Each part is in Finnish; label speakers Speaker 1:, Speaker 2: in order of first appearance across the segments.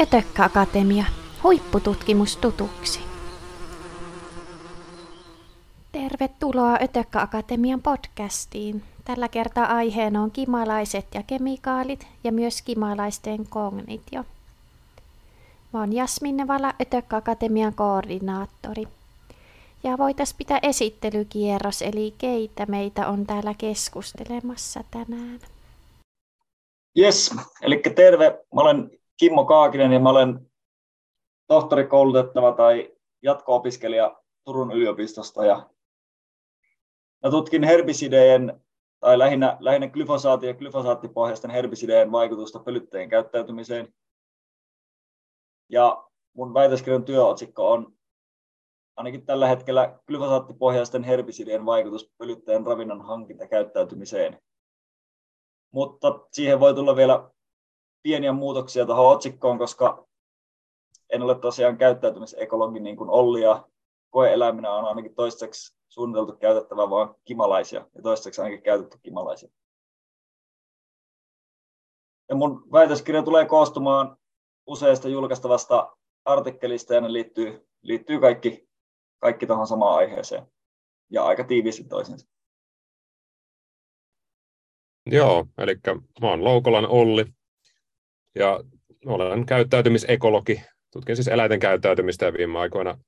Speaker 1: Ötökkä Akatemia, huippututkimus tutuksi. Tervetuloa Ötökkä Akatemian podcastiin. Tällä kertaa aiheena on kimalaiset ja kemikaalit ja myös kimalaisten kognitio. Mä oon Jasmin Nevala, Ötökkä Akatemian koordinaattori. Ja voitaisiin pitää esittelykierros, eli keitä meitä on täällä keskustelemassa tänään.
Speaker 2: Yes, eli terve. Mä olen Kimmo Kaakinen ja mä olen tohtorikoulutettava tai jatko-opiskelija Turun yliopistosta ja mä tutkin herbisideen tai lähinnä, lähinnä glyfosaati- ja glyfosaattipohjaisten herbisideen vaikutusta pölyttäjien käyttäytymiseen. Ja mun väitöskirjan työotsikko on ainakin tällä hetkellä glyfosaattipohjaisten herbisidien vaikutus pölyttäjän ravinnon hankintakäyttäytymiseen. Mutta siihen voi tulla vielä pieniä muutoksia tuohon otsikkoon, koska en ole tosiaan käyttäytymisekologi niin kuin Olli ja koeeläiminä on ainakin toistaiseksi suunniteltu käytettävä vain kimalaisia ja toistaiseksi ainakin käytetty kimalaisia. Ja mun väitöskirja tulee koostumaan useista julkaistavasta artikkelista ja ne liittyy, liittyy kaikki, kaikki tuohon samaan aiheeseen ja aika tiiviisti toisensa.
Speaker 3: Joo, eli mä oon Loukolan Olli ja olen käyttäytymisekologi. Tutkin siis eläinten käyttäytymistä ja viime aikoina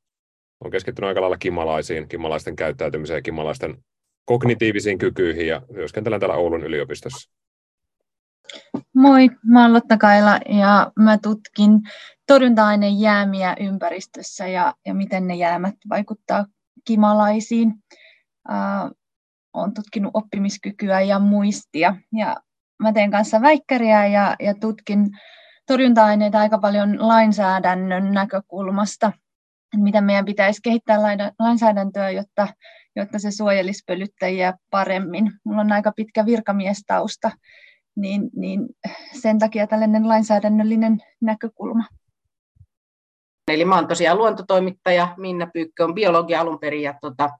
Speaker 3: on keskittynyt aika lailla kimalaisiin, kimalaisten käyttäytymiseen ja kimalaisten kognitiivisiin kykyihin ja työskentelen täällä Oulun yliopistossa.
Speaker 4: Moi, mä oon Lotta Kaila ja mä tutkin torjunta-ainejäämiä ympäristössä ja, ja miten ne jäämät vaikuttaa kimalaisiin. Uh, olen tutkinut oppimiskykyä ja muistia ja mä teen kanssa väikkäriä ja, ja tutkin torjunta-aineita aika paljon lainsäädännön näkökulmasta, että miten meidän pitäisi kehittää lainsäädäntöä, jotta, jotta se suojelisi pölyttäjiä paremmin. Mulla on aika pitkä virkamiestausta, niin, niin sen takia tällainen lainsäädännöllinen näkökulma.
Speaker 5: Eli mä oon tosiaan luontotoimittaja, Minna Pyykkö on biologi alun perin ja tota,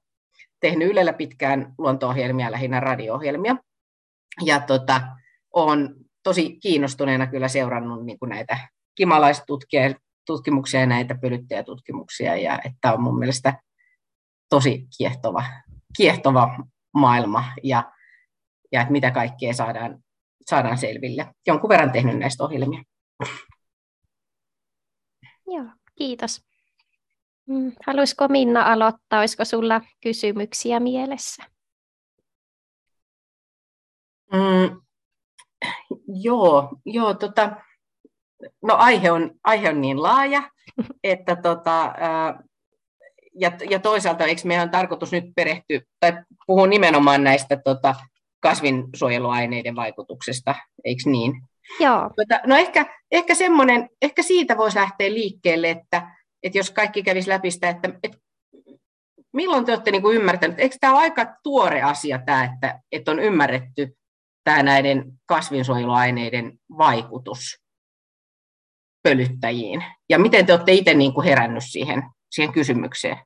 Speaker 5: tehnyt Ylellä pitkään luonto-ohjelmia, lähinnä radio-ohjelmia. Ja tota, olen tosi kiinnostuneena kyllä seurannut niin kuin näitä kimalaistutkimuksia ja näitä pölyttäjätutkimuksia, ja että on mun mielestä tosi kiehtova, kiehtova maailma, ja, ja että mitä kaikkea saadaan, saadaan selville. Jonkun verran tehnyt näistä ohjelmia.
Speaker 1: Joo, kiitos. Mm, haluaisiko Minna aloittaa? Olisiko sulla kysymyksiä mielessä?
Speaker 5: Mm, Joo, joo tota, no aihe on, aihe on niin laaja, että tota, ja, ja toisaalta eikö meidän on tarkoitus nyt perehtyä, tai puhua nimenomaan näistä tota, kasvinsuojeluaineiden vaikutuksesta, eikö niin?
Speaker 1: Joo.
Speaker 5: Tota, no ehkä, ehkä semmoinen, ehkä siitä voisi lähteä liikkeelle, että, että jos kaikki kävisi läpi sitä, että, että milloin te olette niin ymmärtäneet, eikö tämä ole aika tuore asia tämä, että, että on ymmärretty, tämä näiden kasvinsuojeluaineiden vaikutus pölyttäjiin? Ja miten te olette itse niin kuin herännyt siihen, siihen kysymykseen?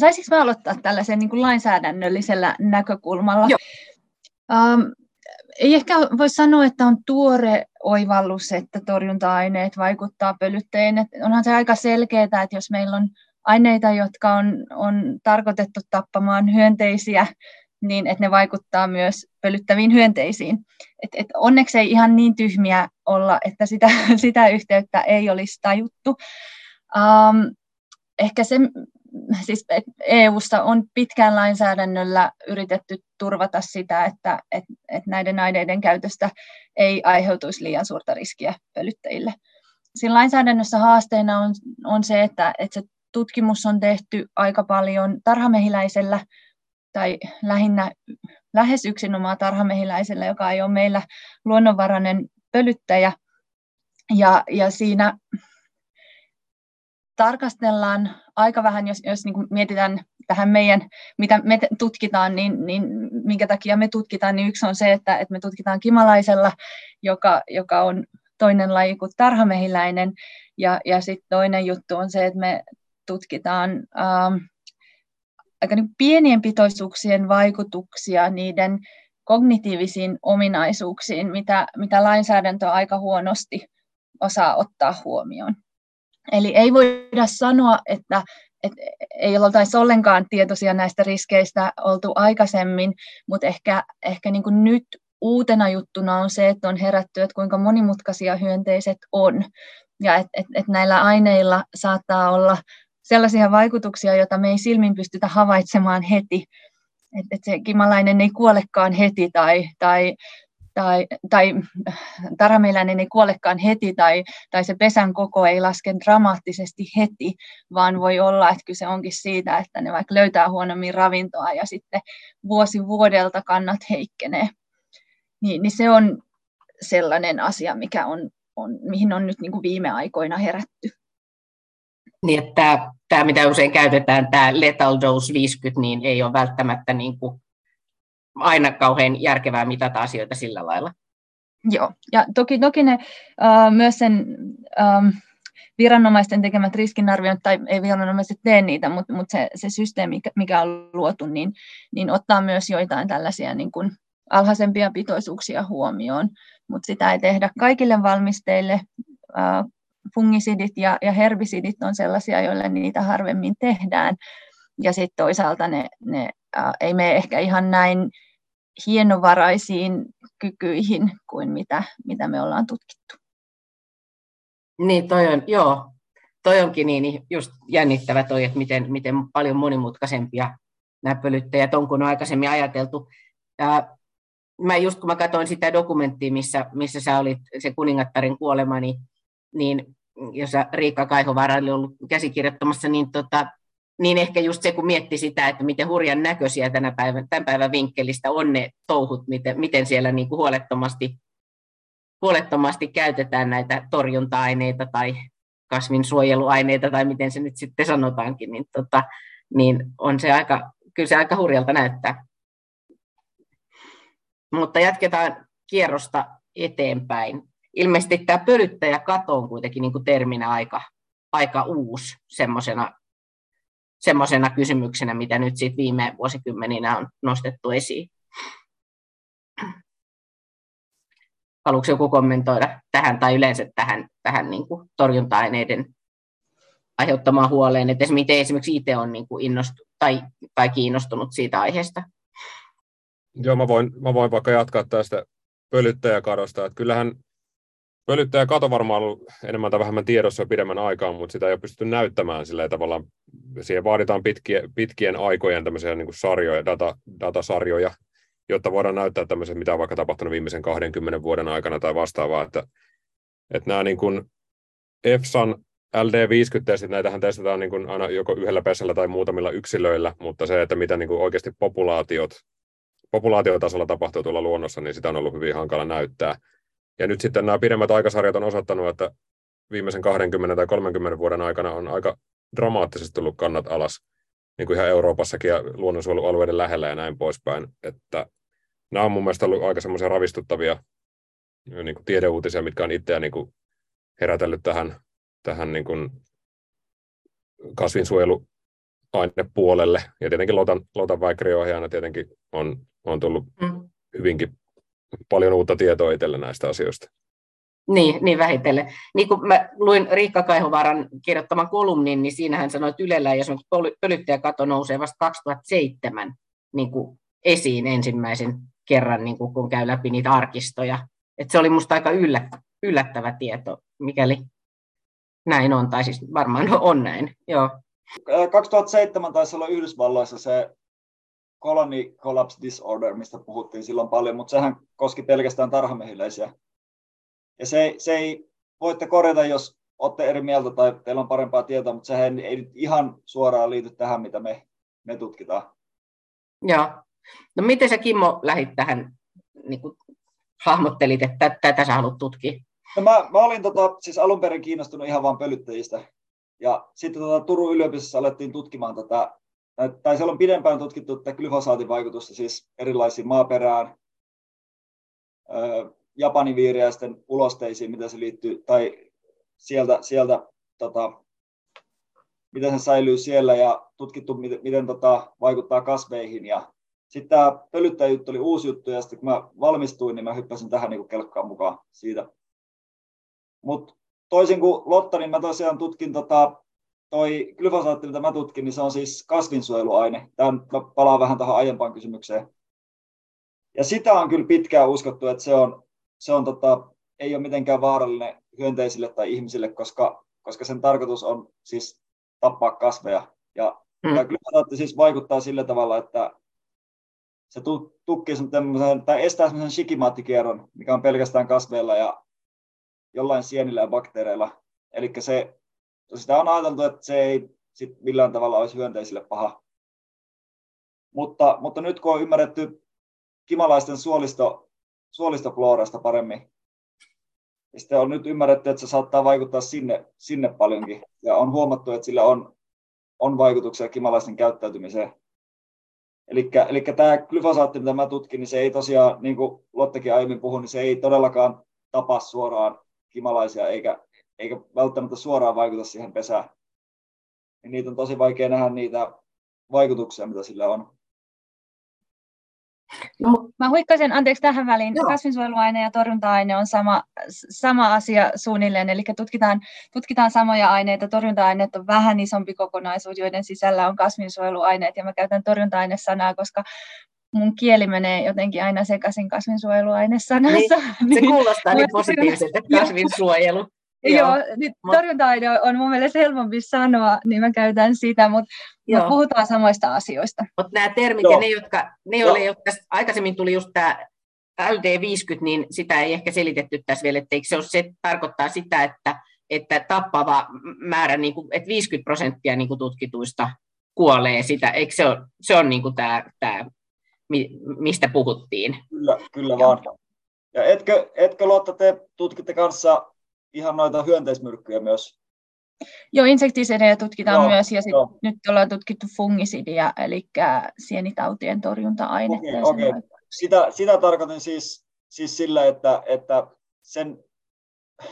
Speaker 4: Saisinko mä aloittaa tällaisen niin kuin lainsäädännöllisellä näkökulmalla? Joo. Um, ei ehkä voi sanoa, että on tuore oivallus, että torjunta-aineet vaikuttaa pölyttäjiin. onhan se aika selkeää, että jos meillä on aineita, jotka on, on tarkoitettu tappamaan hyönteisiä, niin että ne vaikuttaa myös pölyttäviin hyönteisiin. Et, et onneksi ei ihan niin tyhmiä olla, että sitä, sitä yhteyttä ei olisi tajuttu. Um, ehkä se, siis EU:ssa on pitkään lainsäädännöllä yritetty turvata sitä, että et, et näiden aineiden käytöstä ei aiheutuisi liian suurta riskiä pölyttäjille. Siinä lainsäädännössä haasteena on, on se, että, että se tutkimus on tehty aika paljon tarhamehiläisellä tai lähinnä lähes yksinomaan tarhamehiläisellä, joka ei ole meillä luonnonvarainen pölyttäjä. Ja, ja siinä tarkastellaan aika vähän, jos, jos niin mietitään tähän meidän, mitä me tutkitaan, niin, niin minkä takia me tutkitaan, niin yksi on se, että, että me tutkitaan kimalaisella, joka, joka on toinen laji kuin tarhamehiläinen, ja, ja sitten toinen juttu on se, että me tutkitaan ähm, aika niin pienien pitoisuuksien vaikutuksia niiden kognitiivisiin ominaisuuksiin, mitä, mitä lainsäädäntö aika huonosti osaa ottaa huomioon. Eli ei voida sanoa, että, että ei oltaisi ollenkaan tietoisia näistä riskeistä oltu aikaisemmin, mutta ehkä, ehkä niin kuin nyt uutena juttuna on se, että on herätty, että kuinka monimutkaisia hyönteiset on. Ja että et, et näillä aineilla saattaa olla sellaisia vaikutuksia, joita me ei silmin pystytä havaitsemaan heti. Että et se kimalainen ei kuolekaan heti tai, tai tai, tai tarhameiläinen ei kuolekaan heti tai, tai se pesän koko ei laske dramaattisesti heti, vaan voi olla, että kyse onkin siitä, että ne vaikka löytää huonommin ravintoa ja sitten vuosi vuodelta kannat heikkenee. Niin, niin se on sellainen asia, mikä on, on, mihin on nyt niin kuin viime aikoina herätty.
Speaker 5: Niin, että tämä, tämä, mitä usein käytetään, tämä lethal dose 50, niin ei ole välttämättä niin kuin aina kauhean järkevää mitata asioita sillä lailla.
Speaker 4: Joo, ja toki, toki ne uh, myös sen um, viranomaisten tekemät riskinarviot, tai ei viranomaiset tee niitä, mutta, mutta se, se systeemi, mikä on luotu, niin, niin ottaa myös joitain tällaisia niin kuin alhaisempia pitoisuuksia huomioon, mutta sitä ei tehdä kaikille valmisteille. Uh, fungisidit ja, ja herbisidit on sellaisia, joille niitä harvemmin tehdään, ja sitten toisaalta ne, ne uh, ei mene ehkä ihan näin hienovaraisiin kykyihin kuin mitä, mitä me ollaan tutkittu.
Speaker 5: Niin, toi on, joo, toi onkin niin just jännittävä toi, että miten, miten paljon monimutkaisempia nämä on kuin on aikaisemmin ajateltu. Ja mä just kun mä katsoin sitä dokumenttia, missä, missä sä olit, se kuningattarin kuolema, niin, niin jossa Riikka Kaihovaara oli ollut käsikirjoittamassa, niin tota, niin ehkä just se, kun mietti sitä, että miten hurjan näköisiä tänä päivän, tämän päivän vinkkelistä on ne touhut, miten, miten siellä niin kuin huolettomasti, huolettomasti käytetään näitä torjunta-aineita tai kasvinsuojeluaineita tai miten se nyt sitten sanotaankin, niin, tota, niin on se aika, kyllä se aika hurjalta näyttää. Mutta jatketaan kierrosta eteenpäin. Ilmeisesti tämä pölyttäjäkato on kuitenkin niin kuin terminä aika, aika uusi semmoisena semmoisena kysymyksenä, mitä nyt sit viime vuosikymmeninä on nostettu esiin. Haluatko joku kommentoida tähän tai yleensä tähän, tähän niin kuin torjunta-aineiden aiheuttamaan huoleen, että miten esimerkiksi itse on niin kuin innostu, tai, tai kiinnostunut siitä aiheesta?
Speaker 3: Joo, mä voin, mä voin vaikka jatkaa tästä pölyttäjäkadosta. Että kyllähän Pölyttäjä kato varmaan ollut enemmän tai vähemmän tiedossa jo pidemmän aikaa, mutta sitä ei ole pystytty näyttämään sillä tavalla. Siihen vaaditaan pitkien, pitkien aikojen tämmöisiä niin kuin sarjoja, data, datasarjoja, jotta voidaan näyttää tämmöisiä, mitä on vaikka tapahtunut viimeisen 20 vuoden aikana tai vastaavaa. Että, että nämä niin kuin EFSAn LD50-testit, näitähän testataan niin kuin aina joko yhdellä pesällä tai muutamilla yksilöillä, mutta se, että mitä niin kuin oikeasti populaatiot, populaatiotasolla tapahtuu tuolla luonnossa, niin sitä on ollut hyvin hankala näyttää. Ja nyt sitten nämä pidemmät aikasarjat on osoittanut, että viimeisen 20 tai 30 vuoden aikana on aika dramaattisesti tullut kannat alas, niin kuin ihan Euroopassakin ja luonnonsuojelualueiden lähellä ja näin poispäin. Että nämä on mun mielestä ollut aika semmoisia ravistuttavia niin kuin tiedeuutisia, mitkä on itseä niin kuin herätellyt tähän, tähän niin kuin kasvinsuojeluainepuolelle. Ja tietenkin Lotan, Lotan väikäriohjaajana tietenkin on, on tullut mm. hyvinkin paljon uutta tietoa itselle näistä asioista.
Speaker 5: Niin, niin vähitellen. Niin kuin mä luin Riikka Kaihovaaran kirjoittaman kolumnin, niin siinä hän sanoi, että Ylellä ja pölyttäjäkato nousee vasta 2007 niin kuin esiin ensimmäisen kerran, niin kuin, kun käy läpi niitä arkistoja. Et se oli minusta aika yllättävä tieto, mikäli näin on, tai siis varmaan on näin. Joo.
Speaker 2: 2007 taisi olla Yhdysvalloissa se colony collapse disorder, mistä puhuttiin silloin paljon, mutta sehän koski pelkästään tarhamehiläisiä. Ja se, se ei, voitte korjata, jos olette eri mieltä tai teillä on parempaa tietoa, mutta sehän ei nyt ihan suoraan liity tähän, mitä me, me tutkitaan.
Speaker 5: Joo. No miten sä Kimmo lähit tähän, niin kuin hahmottelit, että tätä sä haluat tutkia?
Speaker 2: No mä, mä olin tota, siis alun perin kiinnostunut ihan vain pölyttäjistä. Ja sitten tota, Turun yliopistossa alettiin tutkimaan tätä tai siellä on pidempään tutkittu tätä glyfosaatin vaikutusta siis erilaisiin maaperään, Japanin viiriäisten ulosteisiin, mitä se liittyy, tai sieltä, sieltä tota, miten se säilyy siellä ja tutkittu, miten, miten tota, vaikuttaa kasveihin. Ja sitten tämä pölyttäjäjuttu oli uusi juttu, ja sitten kun mä valmistuin, niin mä hyppäsin tähän niin kelkkaan mukaan siitä. Mutta toisin kuin Lotta, niin mä tosiaan tutkin tota, toi glyfosaatti, mitä mä tutkin, niin se on siis kasvinsuojeluaine. Tämä palaa vähän tähän aiempaan kysymykseen. Ja sitä on kyllä pitkään uskottu, että se on, se on tota, ei ole mitenkään vaarallinen hyönteisille tai ihmisille, koska, koska sen tarkoitus on siis tappaa kasveja. Ja mm. glyfosaatti siis vaikuttaa sillä tavalla, että se tukkii tai estää semmoisen shikimaattikierron, mikä on pelkästään kasveilla ja jollain sienillä ja bakteereilla. Eli se, sitä on ajateltu, että se ei sit millään tavalla olisi hyönteisille paha. Mutta, mutta nyt kun on ymmärretty kimalaisten suolisto, suolistofloorasta paremmin, niin sitten on nyt ymmärretty, että se saattaa vaikuttaa sinne, sinne paljonkin. Ja on huomattu, että sillä on, on vaikutuksia kimalaisten käyttäytymiseen. Eli tämä glyfosaatti, mitä mä tutkin, niin se ei tosiaan, niin kuin Lottekin aiemmin puhui, niin se ei todellakaan tapa suoraan kimalaisia, eikä, eikä välttämättä suoraan vaikuta siihen pesään. Niin niitä on tosi vaikea nähdä niitä vaikutuksia, mitä sillä on.
Speaker 4: No, mä huikkasin, anteeksi tähän väliin, Joo. kasvinsuojeluaine ja torjunta-aine on sama, sama asia suunnilleen, eli tutkitaan, tutkitaan samoja aineita. Torjunta-aineet on vähän isompi kokonaisuus, joiden sisällä on kasvinsuojeluaineet, ja mä käytän torjunta-ainesanaa, koska mun kieli menee jotenkin aina sekaisin kasvinsuojeluainesanassa.
Speaker 5: Niin, se kuulostaa niin positiiviselta, kasvinsuojelu.
Speaker 4: Joo, nyt torjunta-aine on mun mielestä helpompi sanoa, niin mä käytän sitä, mutta mut puhutaan samoista asioista.
Speaker 5: Mutta nämä termit Joo. ja ne, jotka, ne oli, jotka aikaisemmin tuli just tämä LD50, niin sitä ei ehkä selitetty tässä vielä, että se, ole, se tarkoittaa sitä, että, että tappava määrä, niin kuin, että 50 prosenttia niin kuin tutkituista kuolee sitä, eikö se ole, se on niin kuin tämä, tämä, mistä puhuttiin?
Speaker 2: Kyllä, kyllä vaan. Ja etkö, etkö Lotta, te tutkitte kanssa ihan noita hyönteismyrkkyjä myös.
Speaker 4: Joo, insektisidejä tutkitaan joo, myös ja sit nyt ollaan tutkittu fungisidia, eli sienitautien torjunta-ainetta.
Speaker 2: Okei, okay, okay. Sitä, sitä tarkoitan siis, siis sillä, että, että sen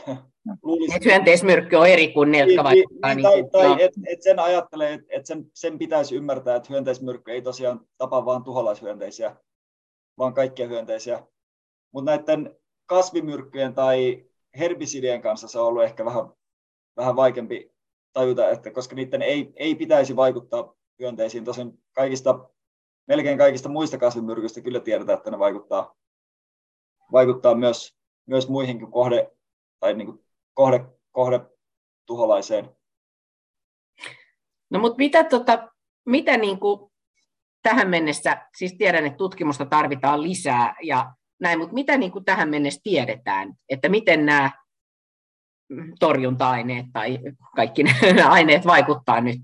Speaker 5: No. Luulisin, että hyönteismyrkky on eri kuin ne, jotka niin,
Speaker 2: vaikuttaa. Niin, niin, tai, tai no. että et sen ajattelee, että et sen, sen pitäisi ymmärtää, että hyönteismyrkky ei tosiaan tapa vain tuholaishyönteisiä, vaan kaikkia hyönteisiä. Mutta näiden kasvimyrkkyjen tai herbisidien kanssa se on ollut ehkä vähän, vähän vaikeampi tajuta, että koska niiden ei, ei pitäisi vaikuttaa hyönteisiin. Tosin kaikista, melkein kaikista muista kasvimyrkyistä kyllä tiedetään, että ne vaikuttaa, vaikuttaa myös, myös muihin kohde, tai niin kuin kohde, kohde tuholaiseen.
Speaker 5: No mutta mitä, tota, mitä niin kuin tähän mennessä, siis tiedän, että tutkimusta tarvitaan lisää ja näin, mutta mitä niin kuin tähän mennessä tiedetään, että miten nämä torjunta-aineet tai kaikki nämä aineet vaikuttaa nyt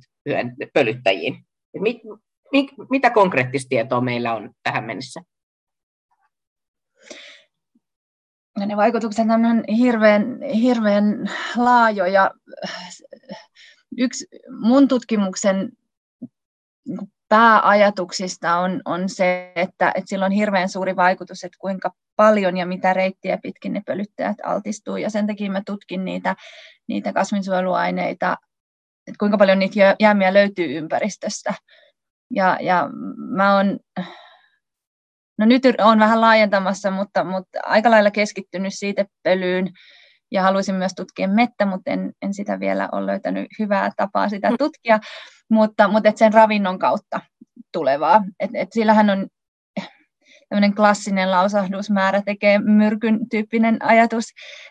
Speaker 5: pölyttäjiin? Mit, mit, mitä konkreettista tietoa meillä on tähän mennessä?
Speaker 4: No ne vaikutukset on hirveän, hirveän laajoja. Yksi mun tutkimuksen pääajatuksista on, on se, että, että sillä on hirveän suuri vaikutus, että kuinka paljon ja mitä reittiä pitkin ne pölyttäjät altistuu. Ja sen takia mä tutkin niitä, niitä kasvinsuojeluaineita, että kuinka paljon niitä jäämiä löytyy ympäristöstä. Ja, ja mä oon, no nyt on vähän laajentamassa, mutta, mutta aika lailla keskittynyt siitä pölyyn ja haluaisin myös tutkia mettä, mutta en, en sitä vielä ole löytänyt hyvää tapaa sitä tutkia, mutta, mutta et sen ravinnon kautta tulevaa. Et, et sillähän on tämmöinen klassinen lausahdusmäärä tekee myrkyn tyyppinen ajatus,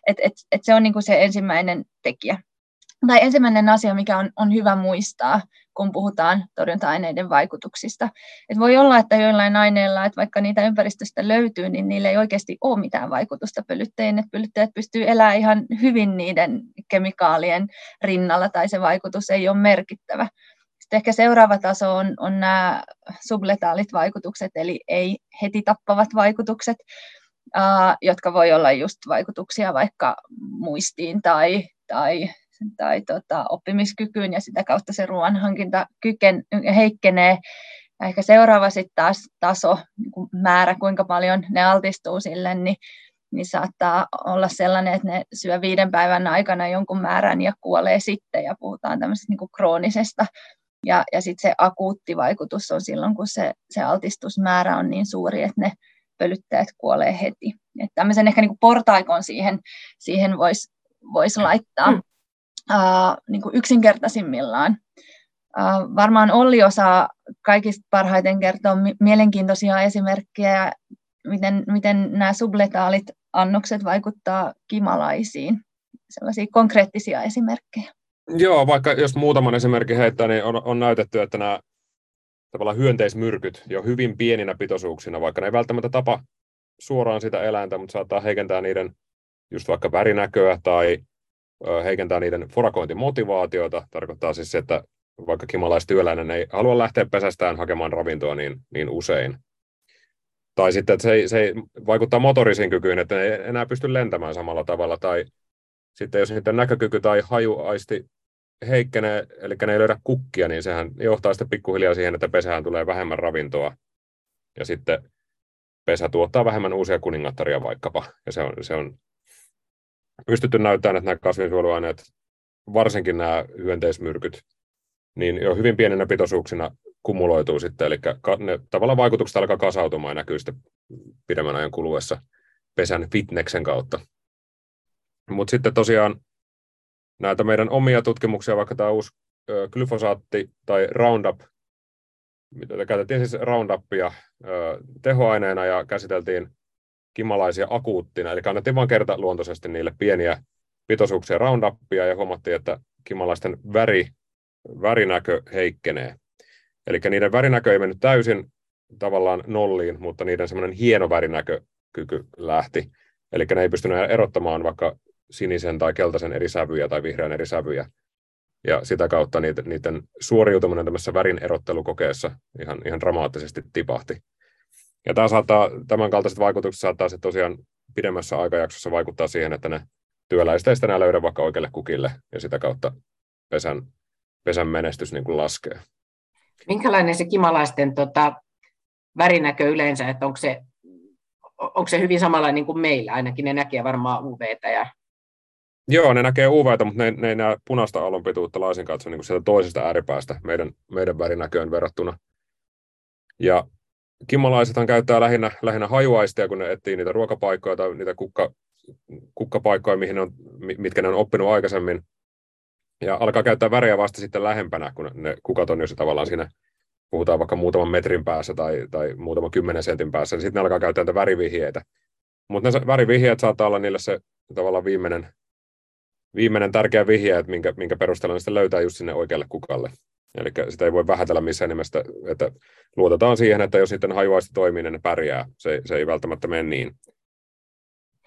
Speaker 4: että et, et se on niinku se ensimmäinen tekijä. Tai ensimmäinen asia, mikä on, on hyvä muistaa, kun puhutaan torjunta-aineiden vaikutuksista. Et voi olla, että joillain aineilla, että vaikka niitä ympäristöstä löytyy, niin niillä ei oikeasti ole mitään vaikutusta pölyttäjiin. Että pölyttäjät pystyy elämään ihan hyvin niiden kemikaalien rinnalla tai se vaikutus ei ole merkittävä. Sitten ehkä seuraava taso on, on nämä subletaalit vaikutukset, eli ei heti tappavat vaikutukset, uh, jotka voi olla just vaikutuksia vaikka muistiin tai, tai, tai tota, oppimiskykyyn, ja sitä kautta se ruoanhankinta kyken, heikkenee. Ja ehkä seuraava sitten taas taso, niin määrä, kuinka paljon ne altistuu sille, niin niin saattaa olla sellainen, että ne syö viiden päivän aikana jonkun määrän ja kuolee sitten, ja puhutaan tämmöisestä niin kuin kroonisesta ja, ja sitten se akuutti vaikutus on silloin, kun se, se altistusmäärä on niin suuri, että ne pölyttäjät kuolee heti. Että tämmöisen ehkä niin kuin portaikon siihen, siihen voisi voisi laittaa mm. Uh, niin kuin yksinkertaisimmillaan. Uh, varmaan Olli osaa kaikista parhaiten kertoa mielenkiintoisia esimerkkejä, miten, miten nämä subletaalit annokset vaikuttaa kimalaisiin. Sellaisia konkreettisia esimerkkejä.
Speaker 3: Joo, vaikka jos muutaman esimerkin heittää, niin on, on näytetty, että nämä tavallaan hyönteismyrkyt jo hyvin pieninä pitoisuuksina, vaikka ne ei välttämättä tapa suoraan sitä eläintä, mutta saattaa heikentää niiden just vaikka värinäköä tai heikentää niiden forakointimotivaatiota. Tarkoittaa siis että vaikka kimalaistyöläinen ei halua lähteä pesästään hakemaan ravintoa niin, niin usein. Tai sitten, että se, ei, se ei vaikuttaa motorisiin kykyyn, että ne ei enää pysty lentämään samalla tavalla. Tai sitten jos niiden näkökyky tai hajuaisti heikkenee, eli ne ei löydä kukkia, niin sehän johtaa sitten pikkuhiljaa siihen, että pesään tulee vähemmän ravintoa. Ja sitten pesä tuottaa vähemmän uusia kuningattaria vaikkapa. Ja se on, se on pystytty näyttämään, että nämä kasvinsuojeluaineet, varsinkin nämä hyönteismyrkyt, niin jo hyvin pienenä pitoisuuksina kumuloituu sitten, eli ne tavallaan vaikutukset alkaa kasautumaan ja näkyy sitten pidemmän ajan kuluessa pesän fitneksen kautta. Mutta sitten tosiaan näitä meidän omia tutkimuksia, vaikka tämä uusi glyfosaatti tai Roundup, mitä käytettiin siis Roundupia tehoaineena ja käsiteltiin kimalaisia akuuttina, eli annettiin vain kertaluontoisesti niille pieniä pitoisuuksia Roundupia ja huomattiin, että kimalaisten väri, värinäkö heikkenee. Eli niiden värinäkö ei mennyt täysin tavallaan nolliin, mutta niiden semmoinen hieno värinäkökyky lähti. Eli ne ei pystynyt erottamaan vaikka sinisen tai keltaisen eri sävyjä tai vihreän eri sävyjä. Ja sitä kautta niiden, niiden suoriutuminen tämmöisessä värin erottelukokeessa ihan, ihan dramaattisesti tipahti. Ja tämä saattaa, tämän kaltaiset vaikutukset saattaa sitten tosiaan pidemmässä aikajaksossa vaikuttaa siihen, että ne työläiset ei enää löydä vaikka oikealle kukille, ja sitä kautta pesän, pesän menestys niin kuin laskee.
Speaker 5: Minkälainen se kimalaisten tota, värinäkö yleensä, että onko se, onko se hyvin samanlainen niin kuin meillä, ainakin ne näkee varmaan UVtä ja
Speaker 3: Joo, ne näkee UVtä, mutta ne, ne ei näe punaista aallonpituutta laisinkaan, se on niin sieltä toisesta ääripäästä meidän, meidän värinäköön verrattuna. Ja kimmalaisethan käyttää lähinnä, lähinnä hajuaistia, kun ne etsii niitä ruokapaikkoja tai niitä kukka, kukkapaikkoja, mihin ne on, mitkä ne on oppinut aikaisemmin. Ja alkaa käyttää väriä vasta sitten lähempänä, kun ne kukat on jo se tavallaan siinä, puhutaan vaikka muutaman metrin päässä tai, tai muutaman kymmenen sentin päässä, niin sitten ne alkaa käyttää niitä värivihjeitä. Mutta ne värivihjeet saattaa olla niille se tavallaan viimeinen, viimeinen tärkeä vihje, että minkä, minkä perusteella ne sitten löytää just sinne oikealle kukalle. Eli sitä ei voi vähätellä missään nimessä, että luotetaan siihen, että jos niiden hajuaisti toimii, niin ne pärjää. Se, se ei välttämättä mene niin.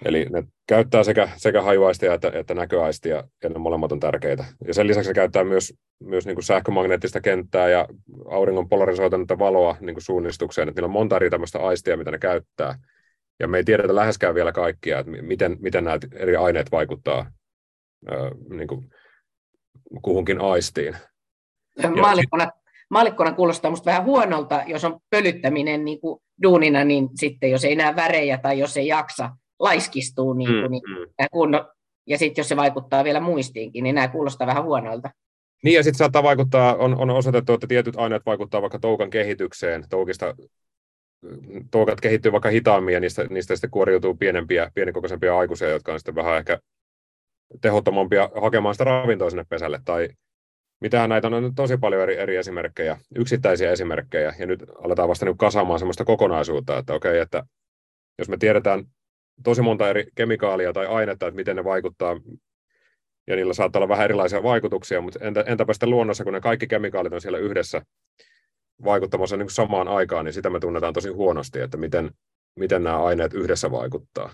Speaker 3: Eli ne käyttää sekä, sekä hajuaistia että, että näköaistia, ja ne molemmat on tärkeitä. Ja sen lisäksi se käyttää myös, myös niin kuin sähkömagneettista kenttää ja auringon polarisoitunutta valoa niin kuin suunnistukseen. Että niillä on monta eri tämmöistä aistia, mitä ne käyttää. Ja me ei tiedetä läheskään vielä kaikkia, että miten, miten nämä eri aineet vaikuttaa niin kuin kuhunkin aistiin.
Speaker 5: Maallikkona, maallikkona kuulostaa minusta vähän huonolta, jos on pölyttäminen niin kuin duunina, niin sitten jos ei näe värejä tai jos ei jaksa, laiskistuu. Niin kuin, mm, niin, mm. Kun, ja sitten jos se vaikuttaa vielä muistiinkin, niin nämä kuulostaa vähän huonolta.
Speaker 3: Niin ja sitten saattaa vaikuttaa, on, on osoitettu, että tietyt aineet vaikuttaa vaikka toukan kehitykseen. Toukista, toukat kehittyy vaikka hitaammin ja niistä, niistä sitten kuoriutuu pienempiä, pienikokoisempia aikuisia, jotka on sitten vähän ehkä tehottomampia hakemaan sitä ravintoa sinne pesälle. Tai mitähän näitä on tosi paljon eri, eri esimerkkejä, yksittäisiä esimerkkejä, ja nyt aletaan vasta niin kasaamaan sellaista kokonaisuutta, että okei, että jos me tiedetään tosi monta eri kemikaalia tai ainetta, että miten ne vaikuttaa, ja niillä saattaa olla vähän erilaisia vaikutuksia, mutta entä, entäpä sitten luonnossa, kun ne kaikki kemikaalit on siellä yhdessä vaikuttamassa niin kuin samaan aikaan, niin sitä me tunnetaan tosi huonosti, että miten, miten nämä aineet yhdessä vaikuttaa.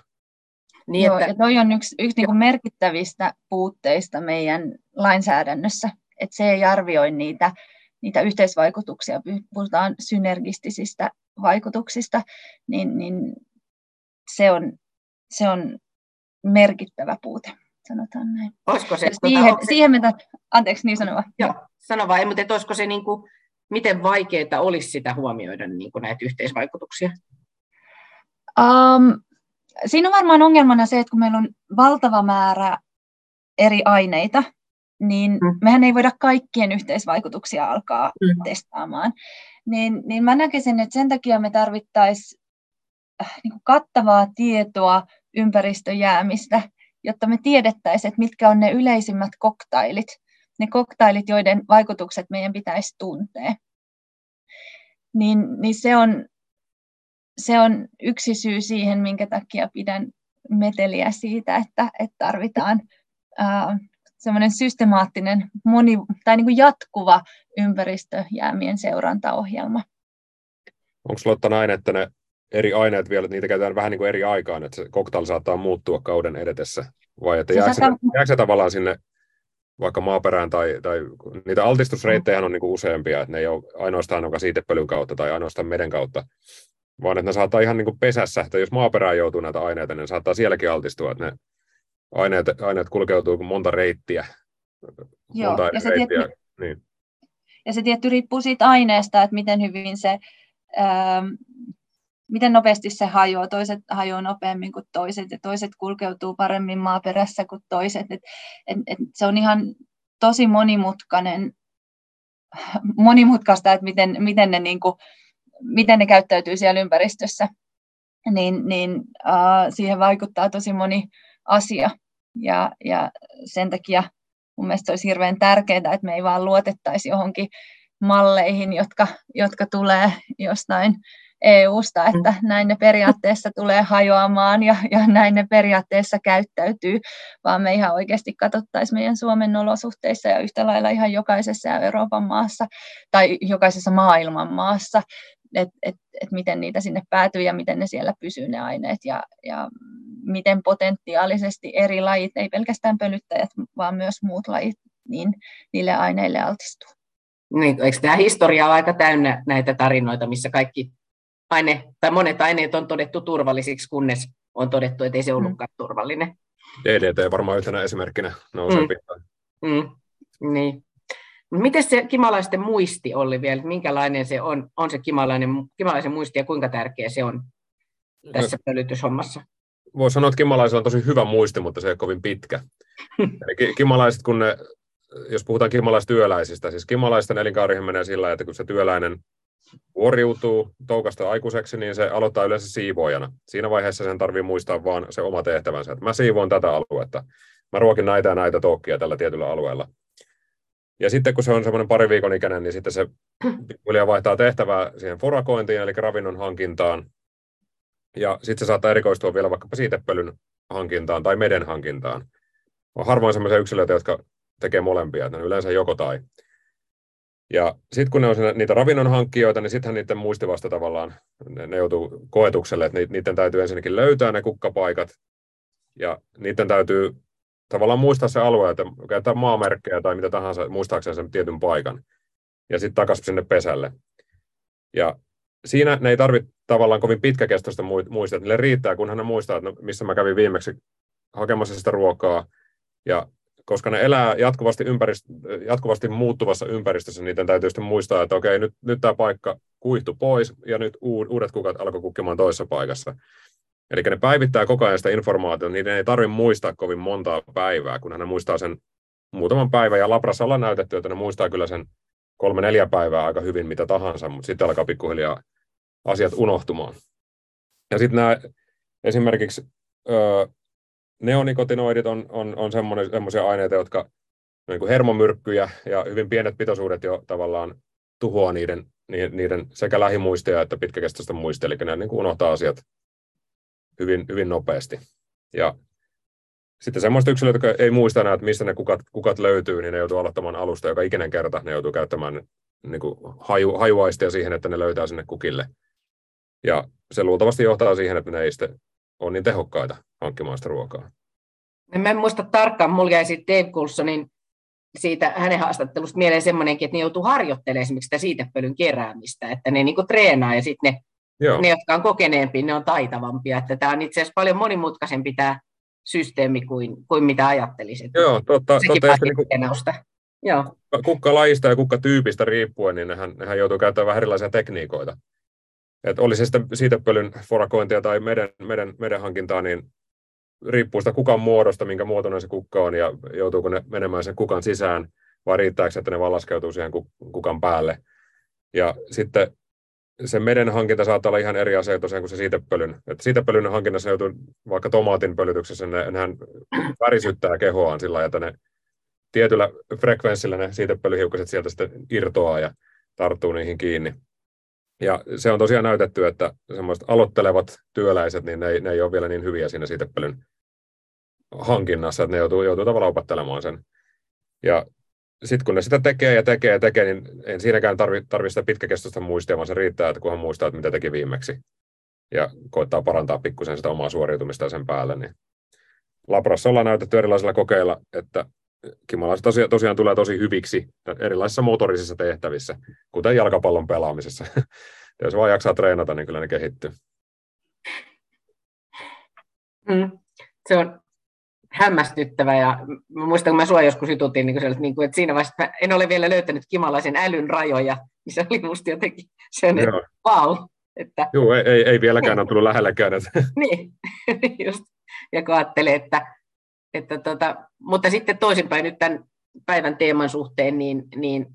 Speaker 4: Niin, Joo, että... ja toi on yksi, yksi niin kuin merkittävistä puutteista meidän lainsäädännössä, että se ei arvioi niitä, niitä yhteisvaikutuksia, puhutaan synergistisistä vaikutuksista, niin, niin se, on, se on merkittävä puute, sanotaan näin.
Speaker 5: Olisiko se,
Speaker 4: tuota, siihen, se... siihen mitä, anteeksi, niin sanova.
Speaker 5: Joo, sano vaan, mutta olisiko se niin kuin, miten vaikeaa olisi sitä huomioida niin kuin näitä yhteisvaikutuksia?
Speaker 4: Um, siinä on varmaan ongelmana se, että kun meillä on valtava määrä eri aineita, niin mm. mehän ei voida kaikkien yhteisvaikutuksia alkaa mm. testaamaan. Niin, niin mä näkisin, että sen takia me tarvittaisiin äh, niin kattavaa tietoa ympäristöjäämistä jotta me tiedettäisiin, että mitkä on ne yleisimmät koktailit, ne koktailit, joiden vaikutukset meidän pitäisi tuntea. Niin, niin se, on, se on yksi syy siihen, minkä takia pidän meteliä siitä, että, että tarvitaan ää, semmoinen systemaattinen moni, tai niin kuin jatkuva ympäristöjäämien seurantaohjelma.
Speaker 3: Onko Lotta näin, että ne eri aineet vielä, että niitä käytetään vähän niin kuin eri aikaan, että se koktail saattaa muuttua kauden edetessä? Vai että jääkö se, saattaa... jääkö se tavallaan sinne vaikka maaperään tai, tai niitä altistusreittejä on niin kuin useampia, että ne ei ole ainoastaan joka siitepölyn kautta tai ainoastaan meden kautta, vaan että ne saattaa ihan niin kuin pesässä, että jos maaperään joutuu näitä aineita, niin ne saattaa sielläkin altistua, että ne aineet, aineet kulkeutuu monta reittiä.
Speaker 4: Joo, monta ja, se reittiä. Tietty, niin. ja se tietty riippuu siitä aineesta, että miten hyvin se, ähm, miten nopeasti se hajoaa. Toiset hajoaa nopeammin kuin toiset ja toiset kulkeutuu paremmin maaperässä kuin toiset. Et, et, et se on ihan tosi monimutkainen, monimutkaista, että miten, miten, ne, niin kuin, miten ne käyttäytyy siellä ympäristössä. Niin, niin äh, siihen vaikuttaa tosi moni asia. Ja, ja sen takia mun mielestä olisi hirveän tärkeää, että me ei vaan luotettaisi johonkin malleihin, jotka, jotka tulee jostain EU-sta, että näin ne periaatteessa tulee hajoamaan ja, ja näin ne periaatteessa käyttäytyy, vaan me ihan oikeasti katsottaisiin meidän Suomen olosuhteissa ja yhtä lailla ihan jokaisessa Euroopan maassa tai jokaisessa maailman maassa, että et, et miten niitä sinne päätyy ja miten ne siellä pysyy ne aineet ja, ja miten potentiaalisesti eri lajit, ei pelkästään pölyttäjät, vaan myös muut lajit, niin niille aineille altistuu.
Speaker 5: Niin, eikö tämä historia ole aika täynnä näitä tarinoita, missä kaikki aine, tai monet aineet on todettu turvallisiksi, kunnes on todettu, että ei se ollutkaan mm. turvallinen.
Speaker 3: DDT varmaan yhtenä esimerkkinä nousee mm.
Speaker 5: Mm. Niin. Miten se kimalaisten muisti oli vielä? Minkälainen se on, on se kimalainen, kimalaisen muisti ja kuinka tärkeä se on tässä no, pölytyshommassa?
Speaker 3: Voi sanoa, että kimalaisilla on tosi hyvä muisti, mutta se ei ole kovin pitkä. Eli kimalaiset, kun ne, jos puhutaan kimalaistyöläisistä, siis kimalaisten elinkaarihan menee sillä että kun se työläinen vuoriutuu toukasta aikuiseksi, niin se aloittaa yleensä siivoojana. Siinä vaiheessa sen tarvii muistaa vaan se oma tehtävänsä, että mä siivoon tätä aluetta. Mä ruokin näitä ja näitä toukkia tällä tietyllä alueella. Ja sitten kun se on semmoinen pari viikon ikäinen, niin sitten se pikkuhiljaa vaihtaa tehtävää siihen forakointiin, eli ravinnon hankintaan. Ja sitten se saattaa erikoistua vielä vaikkapa siitepölyn hankintaan tai meden hankintaan. On harvoin sellaisia yksilöitä, jotka tekee molempia, että ne on yleensä joko tai. Ja sitten kun ne on niitä ravinnon hankkijoita, niin sittenhän niiden muistivasta tavallaan, ne, ne joutuu koetukselle, että niiden täytyy ensinnäkin löytää ne kukkapaikat, ja niiden täytyy tavallaan muistaa se alue, että käyttää maamerkkejä tai mitä tahansa muistaakseen sen tietyn paikan, ja sitten takaisin sinne pesälle. Ja siinä ne ei tarvitse tavallaan kovin pitkäkestoista muistaa, niille riittää, kunhan ne muistaa, että no, missä mä kävin viimeksi hakemassa sitä ruokaa, ja koska ne elää jatkuvasti, ympärist- jatkuvasti muuttuvassa ympäristössä, niiden täytyy sitten muistaa, että okei, nyt, nyt tämä paikka kuihtu pois, ja nyt uudet kukat alkoi kukkimaan toisessa paikassa. Eli ne päivittää koko ajan sitä informaatiota, niiden ei tarvitse muistaa kovin montaa päivää, kun ne muistaa sen muutaman päivän, ja Labrassa ollaan näytetty, että ne muistaa kyllä sen kolme-neljä päivää aika hyvin mitä tahansa, mutta sitten alkaa pikkuhiljaa asiat unohtumaan. Ja sitten nämä esimerkiksi ö, neonikotinoidit on, on, on semmoisia aineita, jotka niin kuin hermomyrkkyjä ja hyvin pienet pitoisuudet jo tavallaan tuhoaa niiden, niiden sekä lähimuistia että pitkäkestoista muistia, eli ne niin kuin unohtaa asiat hyvin, hyvin nopeasti. Ja sitten semmoista yksilöitä, jotka ei muista enää, että mistä ne kukat, kukat löytyy, niin ne joutuu aloittamaan alusta joka ikinen kerta. Ne joutuu käyttämään niin kuin haju, hajuaistia siihen, että ne löytää sinne kukille. Ja se luultavasti johtaa siihen, että ne ei sitten ole niin tehokkaita hankkimaan sitä ruokaa.
Speaker 5: Mä en muista tarkkaan, mulla jäi sitten Dave Coulsonin siitä hänen haastattelusta mieleen semmoinenkin, että ne joutuu harjoittelemaan esimerkiksi sitä siitepölyn keräämistä, että ne niinku treenaa ja sitten ne, ne, jotka on kokeneempia, ne on taitavampia. Että tämä on itse asiassa paljon monimutkaisempi tämä systeemi kuin, kuin mitä ajattelisit.
Speaker 3: Joo, totta. Sekin totta niin Joo. Kukkalajista ja kukkatyypistä riippuen, niin nehän, nehän joutuu käyttämään vähän erilaisia tekniikoita. Et oli se sitten siitepölyn forakointia tai meden, meden, meden hankintaa, niin riippuu sitä kukan muodosta, minkä muotoinen se kukka on, ja joutuuko ne menemään sen kukan sisään, vai riittääkö, että ne vaan laskeutuu siihen kukan päälle. Ja sitten se meden hankinta saattaa olla ihan eri asia tosiaan kuin se siitepölyn. Että siitepölyn hankinnassa joutuu vaikka tomaatin pölytyksessä, ne, nehän värisyttää kehoaan sillä että ne tietyllä frekvenssillä ne siitepölyhiukkaset sieltä sitten irtoaa ja tarttuu niihin kiinni. Ja se on tosiaan näytetty, että semmoiset aloittelevat työläiset, niin ne ne ei ole vielä niin hyviä siinä siitepölyn hankinnassa, että ne joutuu, joutuu tavallaan opettelemaan sen. Ja sitten kun ne sitä tekee ja tekee ja tekee, niin en siinäkään tarvitse tarvi sitä pitkäkestoista muistia, vaan se riittää, että kunhan muistaa, että mitä teki viimeksi. Ja koittaa parantaa pikkusen sitä omaa suoriutumista sen päälle. Niin Labrassa ollaan näytetty erilaisilla kokeilla, että kimalaiset tosiaan, tosiaan tulee tosi hyviksi erilaisissa motorisissa tehtävissä, kuten jalkapallon pelaamisessa. Jos vaan jaksaa treenata, niin kyllä ne kehittyy.
Speaker 5: Mm. Se on hämmästyttävä ja mä muistan, kun mä sua joskus jututin, niin kuin, niin kuin, että siinä vaiheessa että en ole vielä löytänyt kimalaisen älyn rajoja, niin se oli musta jotenkin sellainen, wow. Että...
Speaker 3: Joo, ei, ei, ei vieläkään niin. ole tullut lähellekään. Että...
Speaker 5: niin, just. Ja kun ajattelee, että, että tota, mutta sitten toisinpäin nyt tämän päivän teeman suhteen, niin, niin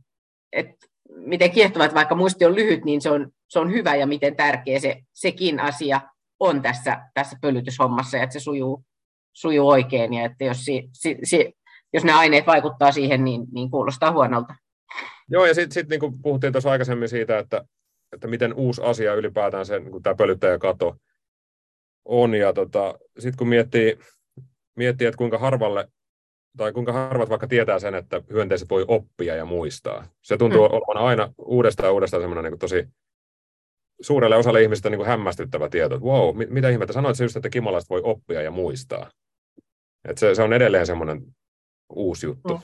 Speaker 5: että miten kiehtovat, vaikka muisti on lyhyt, niin se on, se on hyvä ja miten tärkeä se, sekin asia on tässä, tässä pölytyshommassa, että se sujuu, sujuu oikein ja että jos, si, si, si, jos ne aineet vaikuttaa siihen, niin, niin kuulostaa huonolta.
Speaker 3: Joo, ja sitten sit, niin kuin puhuttiin tuossa aikaisemmin siitä, että, että miten uusi asia ylipäätään se, niin tämä pölyttäjäkato on, ja tota, sitten kun miettii, miettii, että kuinka harvalle tai kuinka harvat vaikka tietää sen, että hyönteiset voi oppia ja muistaa. Se tuntuu mm. olevan aina uudestaan ja uudestaan semmoinen niin tosi suurelle osalle ihmistä niin kuin hämmästyttävä tieto, että wow, mit, mitä ihmettä, sanoit se just, että kimalaiset voi oppia ja muistaa. Et se, se on edelleen semmoinen uusi juttu. Mm.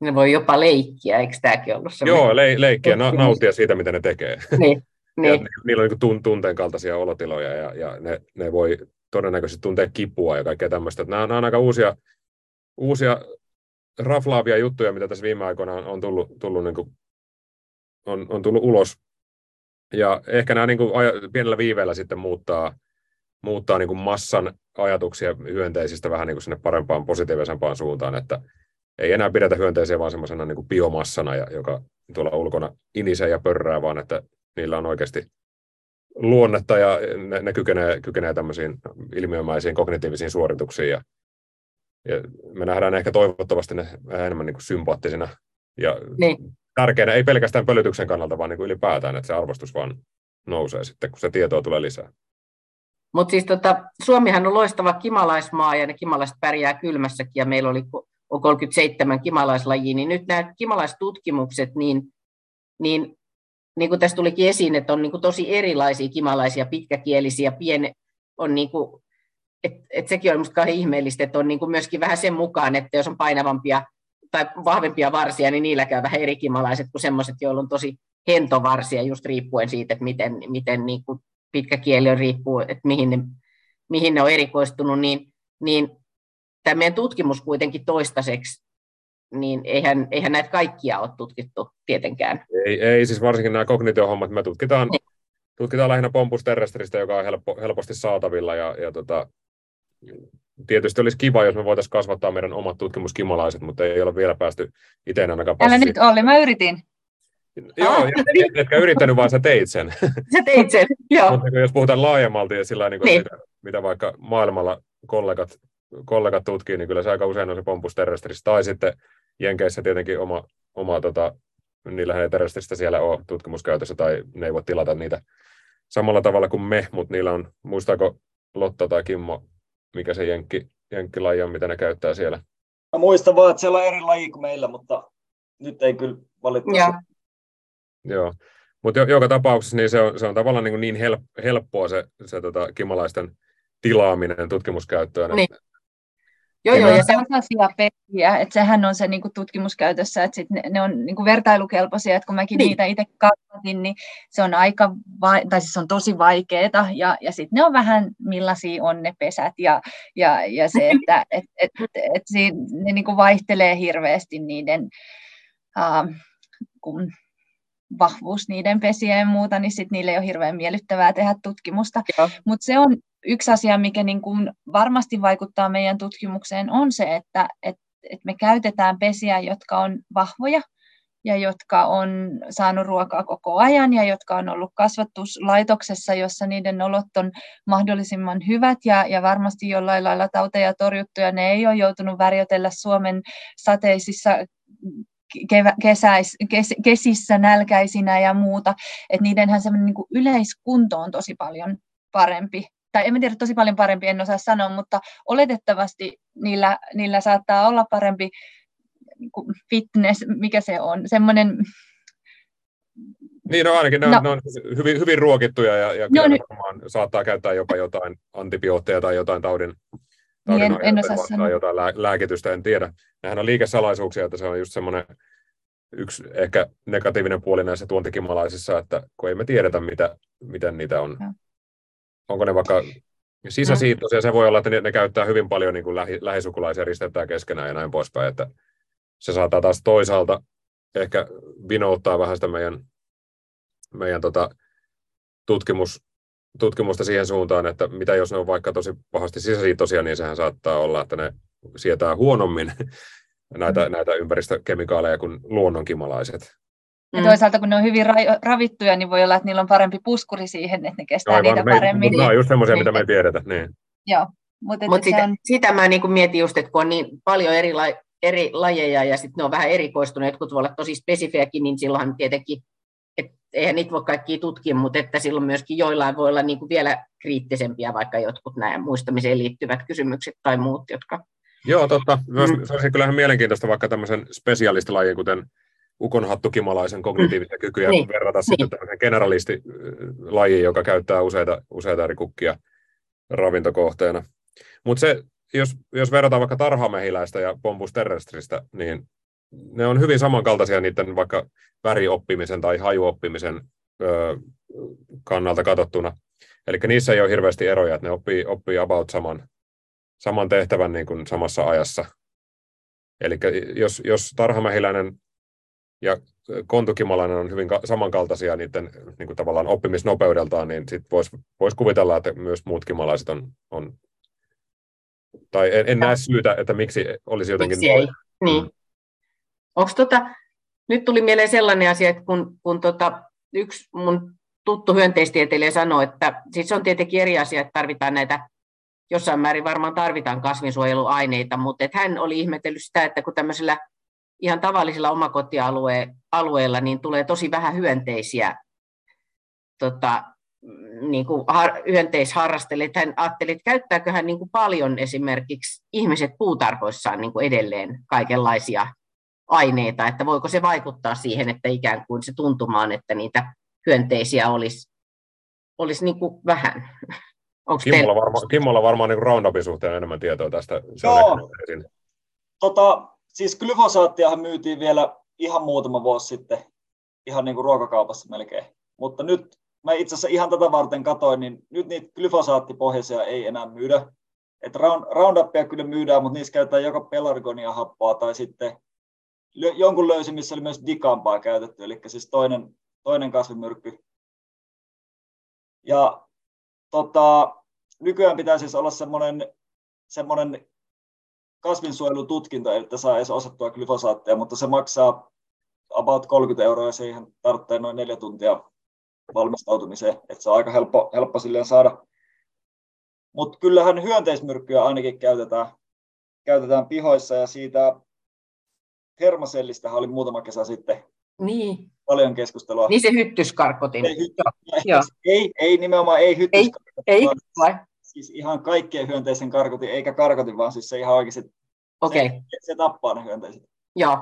Speaker 5: Ne voi jopa leikkiä, eikö tämäkin ollut
Speaker 3: semmoinen? Joo, le- leikkiä, na- nauttia siitä, mitä ne tekee.
Speaker 5: Niin, niin.
Speaker 3: Niillä on niin tun- tunteen kaltaisia olotiloja ja, ja ne, ne voi todennäköisesti tuntea kipua ja kaikkea tämmöistä. Nämä, nämä on aika uusia, uusia raflaavia juttuja, mitä tässä viime aikoina on, on tullut, tullut, niin kuin, on, on tullut ulos. Ja ehkä nämä niin kuin, pienellä viiveellä sitten muuttaa, muuttaa niin kuin massan ajatuksia hyönteisistä vähän niin kuin sinne parempaan, positiivisempaan suuntaan, että ei enää pidetä hyönteisiä vaan semmoisena niin kuin biomassana, joka tuolla ulkona inisee ja pörrää, vaan että niillä on oikeasti luonnetta ja ne, ne kykenee, kykenee tämmöisiin ilmiömäisiin kognitiivisiin suorituksiin ja, ja me nähdään ehkä toivottavasti ne enemmän niin kuin sympaattisina ja niin. Tärkeänä, ei pelkästään pölytyksen kannalta, vaan niin kuin ylipäätään, että se arvostus vaan nousee sitten, kun se tietoa tulee lisää.
Speaker 5: Mutta siis tota, Suomihan on loistava kimalaismaa ja ne kimalaiset pärjää kylmässäkin ja meillä oli on 37 kimalaislajia, niin nyt nämä kimalaistutkimukset, niin, niin niin kuin tässä tulikin esiin, että on niin kuin tosi erilaisia kimalaisia pitkäkielisiä, piene, on niin kuin, et, et sekin on minusta ihmeellistä, että on niin kuin myöskin vähän sen mukaan, että jos on painavampia tai vahvempia varsia, niin niillä käy vähän eri kimalaiset kuin sellaiset, joilla on tosi hentovarsia, just riippuen siitä, että miten, miten niin kuin pitkä kieli on riippuu, että mihin ne, mihin ne on erikoistunut, niin, niin tämä meidän tutkimus kuitenkin toistaiseksi niin eihän, eihän näitä kaikkia ole tutkittu tietenkään.
Speaker 3: Ei, ei siis varsinkin nämä kognitiohommat, me tutkitaan, niin. tutkitaan lähinnä pompus terrestristä, joka on helposti saatavilla ja, ja tota, tietysti olisi kiva, jos me voitaisiin kasvattaa meidän omat tutkimuskimalaiset, mutta ei ole vielä päästy itse ainakaan
Speaker 4: Älä nyt Olli, mä yritin.
Speaker 3: Joo, ah. et, etkä yrittänyt, vaan sä teit sen.
Speaker 5: Sä teit sen, joo.
Speaker 3: Mutta jos puhutaan laajemmalti ja sillä niin kuin, niin. Mitä, mitä, vaikka maailmalla kollegat, kollegat tutkii, niin kyllä se aika usein on se pompus terrestristä. Tai sitten Jenkeissä tietenkin oma, oma tota, niillä ei terveystistä siellä ole tutkimuskäytössä tai ne ei voi tilata niitä samalla tavalla kuin me, mutta niillä on, muistaako Lotta tai Kimmo, mikä se jenkki, jenkkilaji on, mitä ne käyttää siellä?
Speaker 2: Mä muistan vaan, että siellä on eri laji kuin meillä, mutta nyt ei kyllä valitettavasti.
Speaker 3: Joo, mutta joka tapauksessa niin se, on, se on tavallaan niin, niin helppoa se, se tota, kimalaisten tilaaminen tutkimuskäyttöön.
Speaker 4: Niin. Joo, joo, ja se on sellaisia peliä, että sehän on se niin kuin tutkimuskäytössä, että sit ne, ne on niin kuin vertailukelpoisia, että kun mäkin niin. niitä itse katsoin, niin se on aika, vai, tai siis on tosi vaikeaa, ja, ja sitten ne on vähän millaisia on ne pesät, ja, ja, ja se, että et, et, et siinä, ne niin kuin vaihtelee hirveästi niiden, uh, kun vahvuus niiden pesien ja muuta, niin sitten niille ei ole hirveän miellyttävää tehdä tutkimusta. Mutta se on yksi asia, mikä niin kuin varmasti vaikuttaa meidän tutkimukseen, on se, että et, et me käytetään pesiä, jotka on vahvoja, ja jotka on saanut ruokaa koko ajan ja jotka on ollut kasvatuslaitoksessa, jossa niiden olot on mahdollisimman hyvät ja, ja varmasti jollain lailla tauteja torjuttu ja ne ei ole joutunut värjötellä Suomen sateisissa kevä, kesäis, kes, kesissä nälkäisinä ja muuta, että niidenhän niin yleiskunto on tosi paljon parempi. Tai en tiedä, tosi paljon parempi, en osaa sanoa, mutta oletettavasti niillä, niillä saattaa olla parempi niin fitness, mikä se on, semmoinen
Speaker 3: niin, no ainakin ne on, no. ne on hyvin, hyvin ruokittuja ja, ja no, kyllä saattaa käyttää jopa jotain antibiootteja tai jotain taudin, taudin niin, en, en osaa sanoa. jotain lää, lääkitystä, en tiedä. Nehän on liikesalaisuuksia, että se on just semmoinen yksi ehkä negatiivinen puoli näissä tuontikimalaisissa, että kun ei me tiedetä, mitä, miten niitä on. No. Onko ne vaikka sisäsiittoisia, se voi olla, että ne, ne käyttää hyvin paljon niin kuin lähi, lähisukulaisia ristettää keskenään ja näin poispäin, että se saattaa taas toisaalta ehkä vinouttaa vähän sitä meidän, meidän tota, tutkimus, tutkimusta siihen suuntaan, että mitä jos ne on vaikka tosi pahasti sisäsiitosia, niin sehän saattaa olla, että ne sietää huonommin näitä, mm. näitä ympäristökemikaaleja kuin luonnonkimalaiset.
Speaker 4: Ja mm. toisaalta kun ne on hyvin ra- ravittuja, niin voi olla, että niillä on parempi puskuri siihen, että ne kestää Aivan, niitä me, paremmin.
Speaker 3: Nämä on just semmoisia, mitä me ei tiedetä. Niin.
Speaker 4: Joo.
Speaker 5: Mutta Mut sitä, on... sitä mä niin mietin just, että kun on niin paljon eri, la- eri lajeja ja sitten ne on vähän erikoistuneet, jotkut voi olla tosi spesifiäkin, niin silloin tietenkin, että eihän niitä voi kaikkia tutkia, mutta että silloin myöskin joillain voi olla niin kuin vielä kriittisempiä, vaikka jotkut nämä muistamiseen liittyvät kysymykset tai muut, jotka
Speaker 3: Joo, totta. Myös, mm. Se olisi kyllähän mielenkiintoista vaikka tämmöisen spesialistilajin, kuten ukonhattukimalaisen kognitiivisia kykyjä niin. verrata niin. sitten tämmöisen generalistilajiin, joka käyttää useita, useita eri kukkia ravintokohteena. Mutta se, jos, jos verrataan vaikka tarhamehiläistä ja pompus terrestristä, niin ne on hyvin samankaltaisia niiden vaikka värioppimisen tai hajuoppimisen ö, kannalta katsottuna. Eli niissä ei ole hirveästi eroja, että ne oppii, oppii about saman, saman tehtävän niin kuin samassa ajassa. Eli jos, jos tarhamehiläinen ja kontukimalainen on hyvin samankaltaisia niiden niin kuin tavallaan oppimisnopeudeltaan, niin sit voisi vois kuvitella, että myös muut kimalaiset on, on tai en, en näe syytä, että miksi olisi jotenkin... Miksi
Speaker 5: ei? Niin. Mm. Onko tota, nyt tuli mieleen sellainen asia, että kun, kun tota, yksi mun tuttu hyönteistieteilijä sanoi, että siis se on tietenkin eri asia, että tarvitaan näitä, jossain määrin varmaan tarvitaan kasvinsuojeluaineita, mutta että hän oli ihmetellyt sitä, että kun tämmöisellä ihan tavallisilla omakotialueilla niin tulee tosi vähän hyönteisiä tota, niin kuin har, hyönteisharrastelijat, hän ajatteli, että käyttääkö hän niin kuin paljon esimerkiksi ihmiset puutarhoissaan niin kuin edelleen kaikenlaisia aineita, että voiko se vaikuttaa siihen, että ikään kuin se tuntumaan, että niitä hyönteisiä olisi, olisi niin kuin vähän.
Speaker 3: Onko Kimmolla, varma, Kimmolla varmaan niin Roundupin suhteen enemmän tietoa tästä. Se Joo.
Speaker 2: Tota, siis glyfosaattiahan myytiin vielä ihan muutama vuosi sitten, ihan niin kuin ruokakaupassa melkein. Mutta nyt mä itse asiassa ihan tätä varten katoin, niin nyt niitä glyfosaattipohjaisia ei enää myydä. Et Roundupia kyllä myydään, mutta niissä käytetään joko pelargonia-happoa tai sitten jonkun löysin, missä oli myös dikampaa käytetty, eli siis toinen, toinen kasvimyrkky. Ja tota, nykyään pitää siis olla semmoinen, semmoinen kasvinsuojelututkinto, että saa edes osattua glyfosaattia, mutta se maksaa about 30 euroa ja siihen tarvitsee noin neljä tuntia valmistautumiseen, että se on aika helppo, helppo silleen saada. Mutta kyllähän hyönteismyrkkyä ainakin käytetään, käytetään pihoissa ja siitä hermosellistä oli muutama kesä sitten
Speaker 5: niin.
Speaker 2: paljon keskustelua.
Speaker 5: Niin se hyttyskarkotin.
Speaker 2: Ei, hyttys, ei, ei nimenomaan ei hyttyskarkotin,
Speaker 5: ei, ei, vai?
Speaker 2: Siis ihan kaikkien hyönteisen karkotin, eikä karkotin, vaan siis se ihan oikeasti
Speaker 5: okay.
Speaker 2: se, se, tappaa ne hyönteiset.
Speaker 5: Joo.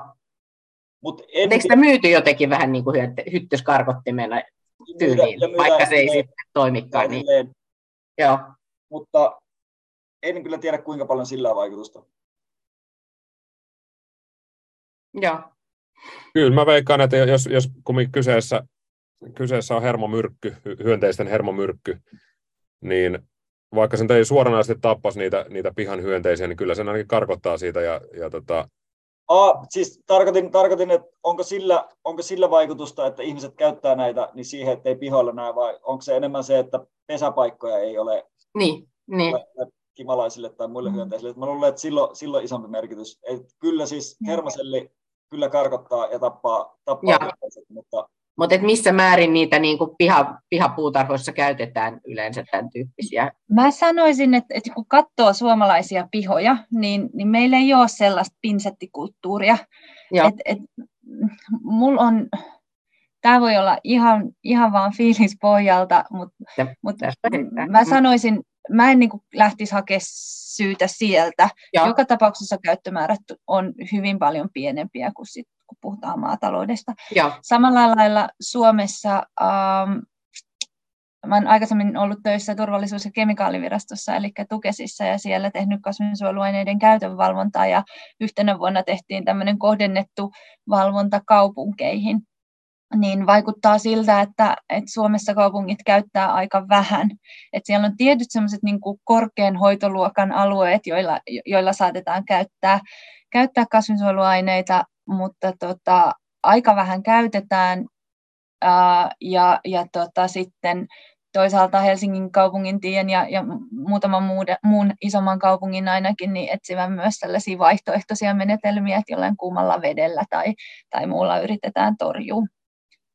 Speaker 5: Mut en... Eikö sitä myyty jotenkin vähän niin kuin hyttyskarkottimena tyyliin, myydä, vaikka se ei sitten toimikaan? Niin... Joo.
Speaker 2: Mutta en kyllä tiedä, kuinka paljon sillä on vaikutusta.
Speaker 5: Joo.
Speaker 3: Kyllä mä veikkaan, että jos, jos kyseessä, kyseessä on hermomyrkky, hyönteisten hermomyrkky, niin vaikka sen ei suoranaisesti tappaisi niitä, niitä pihan hyönteisiä, niin kyllä sen ainakin karkottaa siitä. Ja, ja tota...
Speaker 2: Aa, siis tarkoitin, tarkoitin, että onko sillä, onko sillä vaikutusta, että ihmiset käyttää näitä niin siihen, että ei pihoilla näe, vai onko se enemmän se, että pesäpaikkoja ei ole,
Speaker 5: niin, niin.
Speaker 2: kimalaisille tai muille mm. hyönteisille. Mä luulen, että silloin, silloin isompi merkitys. Et kyllä siis hermoselli kyllä karkottaa ja tappaa, tappaa vihaiset, mutta
Speaker 5: mutta missä määrin niitä niin kuin piha, pihapuutarhoissa käytetään yleensä tämän tyyppisiä?
Speaker 4: Mä sanoisin, että, että kun katsoo suomalaisia pihoja, niin, niin meillä ei ole sellaista pinsettikulttuuria. Et, et, mulla on, tämä voi olla ihan, ihan vaan fiilispohjalta, mutta, mutta mä sanoisin, mä en niin kuin lähtisi hakemaan syytä sieltä. Joo. Joka tapauksessa käyttömäärät on hyvin paljon pienempiä kuin sit kun puhutaan maataloudesta. Joo. Samalla lailla Suomessa, ähm, mä olen aikaisemmin ollut töissä turvallisuus- ja kemikaalivirastossa, eli Tukesissa, ja siellä tehnyt kasvinsuojeluaineiden käytön valvontaa, ja yhtenä vuonna tehtiin tämmöinen kohdennettu valvonta kaupunkeihin niin vaikuttaa siltä, että, että Suomessa kaupungit käyttää aika vähän. Että siellä on tietyt sellaiset niin korkean hoitoluokan alueet, joilla, joilla saatetaan käyttää, käyttää kasvinsuojeluaineita, mutta tota, aika vähän käytetään ää, ja, ja tota, sitten toisaalta Helsingin kaupungin tien ja, ja muutaman muun, muun isomman kaupungin ainakin niin etsivän myös tällaisia vaihtoehtoisia menetelmiä, että jollain kuumalla vedellä tai, tai muulla yritetään torjua.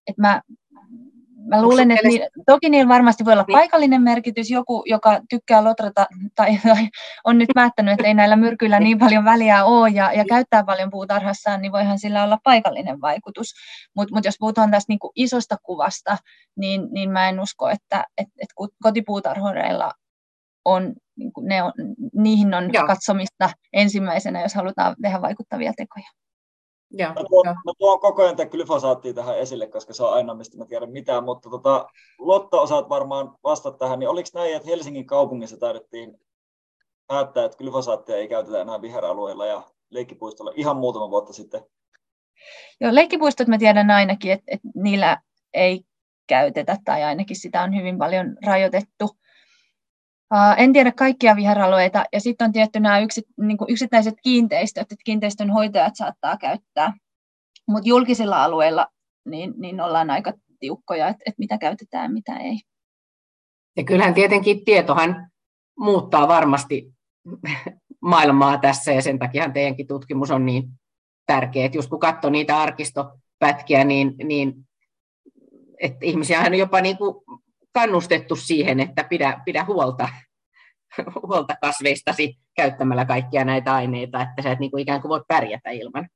Speaker 4: Et mä, Mä luulen, että niin, toki niillä varmasti voi olla niin. paikallinen merkitys. Joku, joka tykkää lotrata tai, tai on nyt päättänyt, että ei näillä myrkyillä niin paljon väliä ole ja, ja käyttää paljon puutarhassaan, niin voihan sillä olla paikallinen vaikutus. Mutta mut jos puhutaan tästä niin isosta kuvasta, niin, niin mä en usko, että et, et kotipuutarhoreilla on, niin ne on, niihin on Joo. katsomista ensimmäisenä, jos halutaan tehdä vaikuttavia tekoja.
Speaker 2: Ja, mä, tuon, mä tuon koko ajan tämän glyfosaattia tähän esille, koska se on aina, mistä mä tiedän mitään, mutta tota, Lotta osaat varmaan vastata tähän, niin oliko näin, että Helsingin kaupungissa taidettiin päättää, että glyfosaattia ei käytetä enää viheralueilla ja leikkipuistolla ihan muutama vuotta sitten?
Speaker 4: Joo, leikkipuistot mä tiedän ainakin, että, että niillä ei käytetä tai ainakin sitä on hyvin paljon rajoitettu. En tiedä kaikkia viheralueita ja sitten on tietty nämä yksi, niin yksittäiset kiinteistöt, että kiinteistön hoitajat saattaa käyttää, mutta julkisilla alueilla niin, niin ollaan aika tiukkoja, että, että mitä käytetään mitä ei.
Speaker 5: Ja kyllähän tietenkin tietohan muuttaa varmasti maailmaa tässä ja sen takia teidänkin tutkimus on niin tärkeä. Että just kun katsoo niitä arkistopätkiä, niin, niin että ihmisiä on jopa niin kuin kannustettu siihen, että pidä, pidä huolta, huolta kasveistasi käyttämällä kaikkia näitä aineita, että sä et niin kuin ikään kuin voi pärjätä ilman.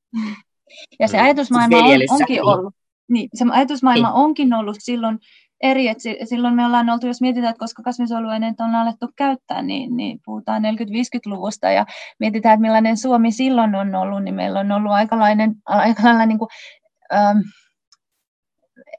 Speaker 4: Ja se mm. ajatusmaailma on, onkin niin. ollut, niin, se ajatusmaailma niin. onkin ollut silloin eri, että silloin me ollaan oltu, jos mietitään, että koska kasvinsuojeluaineita on alettu käyttää, niin, niin puhutaan 40-50-luvusta ja mietitään, että millainen Suomi silloin on ollut, niin meillä on ollut aikalainen, aikalainen niin kuin, ähm,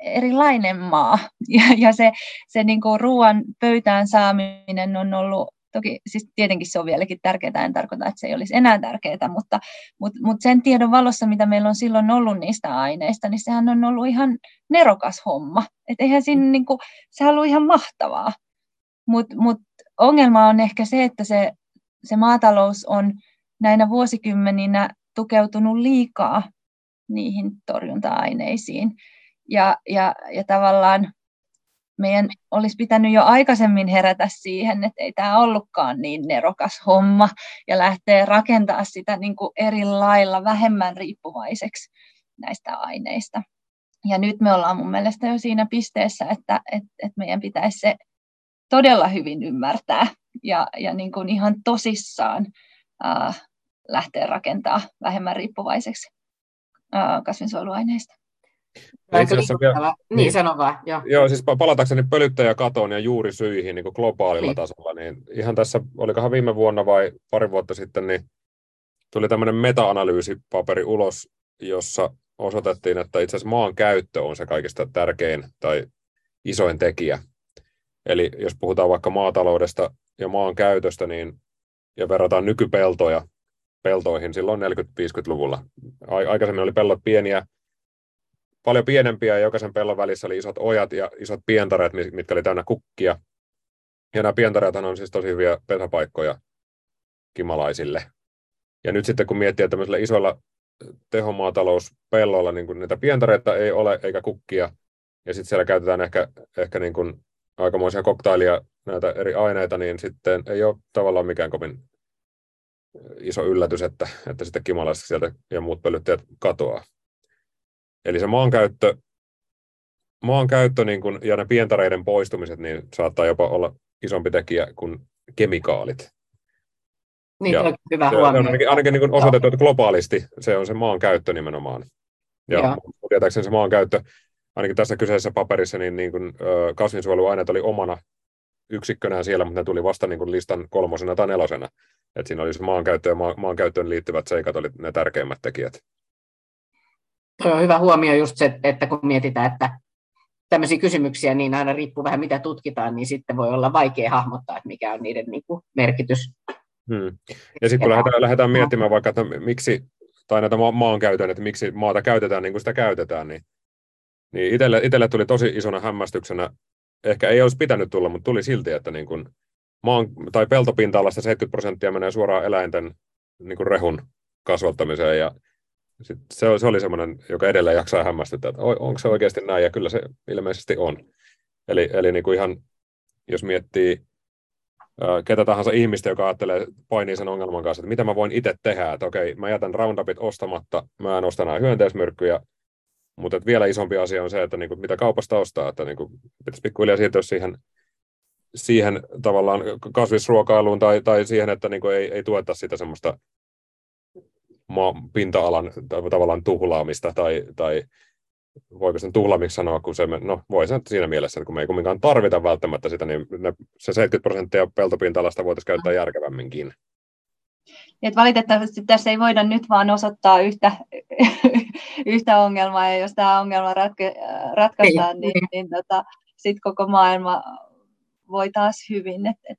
Speaker 4: erilainen maa. Ja, ja se, se niin kuin ruoan pöytään saaminen on ollut, toki siis tietenkin se on vieläkin tärkeää, en tarkoita, että se ei olisi enää tärkeää, mutta, mutta, mutta sen tiedon valossa, mitä meillä on silloin ollut niistä aineista, niin sehän on ollut ihan nerokas homma. Että eihän siinä, niin kuin, se on ollut ihan mahtavaa. Mutta mut ongelma on ehkä se, että se, se maatalous on näinä vuosikymmeninä tukeutunut liikaa niihin torjunta-aineisiin. Ja, ja, ja tavallaan meidän olisi pitänyt jo aikaisemmin herätä siihen, että ei tämä ollutkaan niin nerokas homma ja lähteä rakentaa sitä niin kuin eri lailla vähemmän riippuvaiseksi näistä aineista. Ja nyt me ollaan mun mielestä jo siinä pisteessä, että, että, että meidän pitäisi se todella hyvin ymmärtää ja, ja niin kuin ihan tosissaan äh, lähteä rakentaa vähemmän riippuvaiseksi äh, kasvinsuojeluaineista.
Speaker 5: Itse asiassa vielä, niin, niin, sano vaan. Joo.
Speaker 3: joo, siis palatakseni pölyttäjäkatoon ja juurisyihin niin globaalilla niin. tasolla, niin ihan tässä, olikohan viime vuonna vai pari vuotta sitten, niin tuli tämmöinen meta-analyysipaperi ulos, jossa osoitettiin, että itse asiassa maan käyttö on se kaikista tärkein tai isoin tekijä. Eli jos puhutaan vaikka maataloudesta ja maan käytöstä, niin ja verrataan nykypeltoja peltoihin silloin 40-50-luvulla. Aikaisemmin oli pellot pieniä, paljon pienempiä ja jokaisen pellon välissä oli isot ojat ja isot pientareet, mitkä oli täynnä kukkia. Ja nämä pientareethan on siis tosi hyviä pesäpaikkoja kimalaisille. Ja nyt sitten kun miettii, että tämmöisillä isoilla tehomaatalouspelloilla niin niitä pientareita ei ole eikä kukkia, ja sitten siellä käytetään ehkä, ehkä niin kuin aikamoisia koktailia näitä eri aineita, niin sitten ei ole tavallaan mikään kovin iso yllätys, että, että sitten kimalaiset sieltä ja muut pölyttäjät katoaa. Eli se maankäyttö, maankäyttö niin kun, ja ne pientareiden poistumiset niin saattaa jopa olla isompi tekijä kuin kemikaalit.
Speaker 5: Niin, ja hyvä huomio.
Speaker 3: On ainakin, ainakin niin osoitettu, että globaalisti se on se maan käyttö nimenomaan. Ja Joo. tietääkseni se maan käyttö, ainakin tässä kyseisessä paperissa, niin, niin kuin, kasvinsuojeluaineet oli omana yksikkönään siellä, mutta ne tuli vasta niin kuin listan kolmosena tai nelosena. Et siinä oli se maankäyttö ja maan, maankäyttöön liittyvät seikat oli ne tärkeimmät tekijät.
Speaker 5: Tuo on hyvä huomio just se, että kun mietitään, että tämmöisiä kysymyksiä, niin aina riippuu vähän mitä tutkitaan, niin sitten voi olla vaikea hahmottaa, että mikä on niiden niin kuin, merkitys.
Speaker 3: Hmm. Ja sitten kun lähdetään, lähdetään miettimään vaikka, että miksi, tai näitä maankäytön, että miksi maata käytetään niin kuin sitä käytetään, niin, niin itselle, itselle tuli tosi isona hämmästyksenä, ehkä ei olisi pitänyt tulla, mutta tuli silti, että niin kuin maan, tai peltopinta-alasta 70 prosenttia menee suoraan eläinten niin kuin rehun kasvattamiseen, ja sit se, se oli semmoinen, joka edelleen jaksaa hämmästyttää, että onko se oikeasti näin, ja kyllä se ilmeisesti on. Eli, eli niin kuin ihan, jos miettii ketä tahansa ihmistä, joka ajattelee, painii sen ongelman kanssa, että mitä mä voin itse tehdä, että okei, mä jätän Roundupit ostamatta, mä en osta nämä hyönteismyrkkyjä, mutta että vielä isompi asia on se, että niin kuin, mitä kaupasta ostaa, että niin kuin, pitäisi pikkuhiljaa siirtyä siihen, siihen tavallaan kasvisruokailuun tai, tai siihen, että niin kuin ei, ei tueta sitä semmoista pinta-alan tavallaan tuhlaamista tai, tai voiko sen tuhlaamiksi sanoa, kun se, no voi sen siinä mielessä, että kun me ei kumminkaan tarvita välttämättä sitä, niin ne, se 70 prosenttia peltopinta-alasta voitaisiin käyttää järkevämminkin.
Speaker 4: Et valitettavasti tässä ei voida nyt vaan osoittaa yhtä, yhtä ongelmaa, ja jos tämä ongelma ratke, ratkaistaan, niin, niin, niin tota, sitten koko maailma voi taas hyvin. Et, et,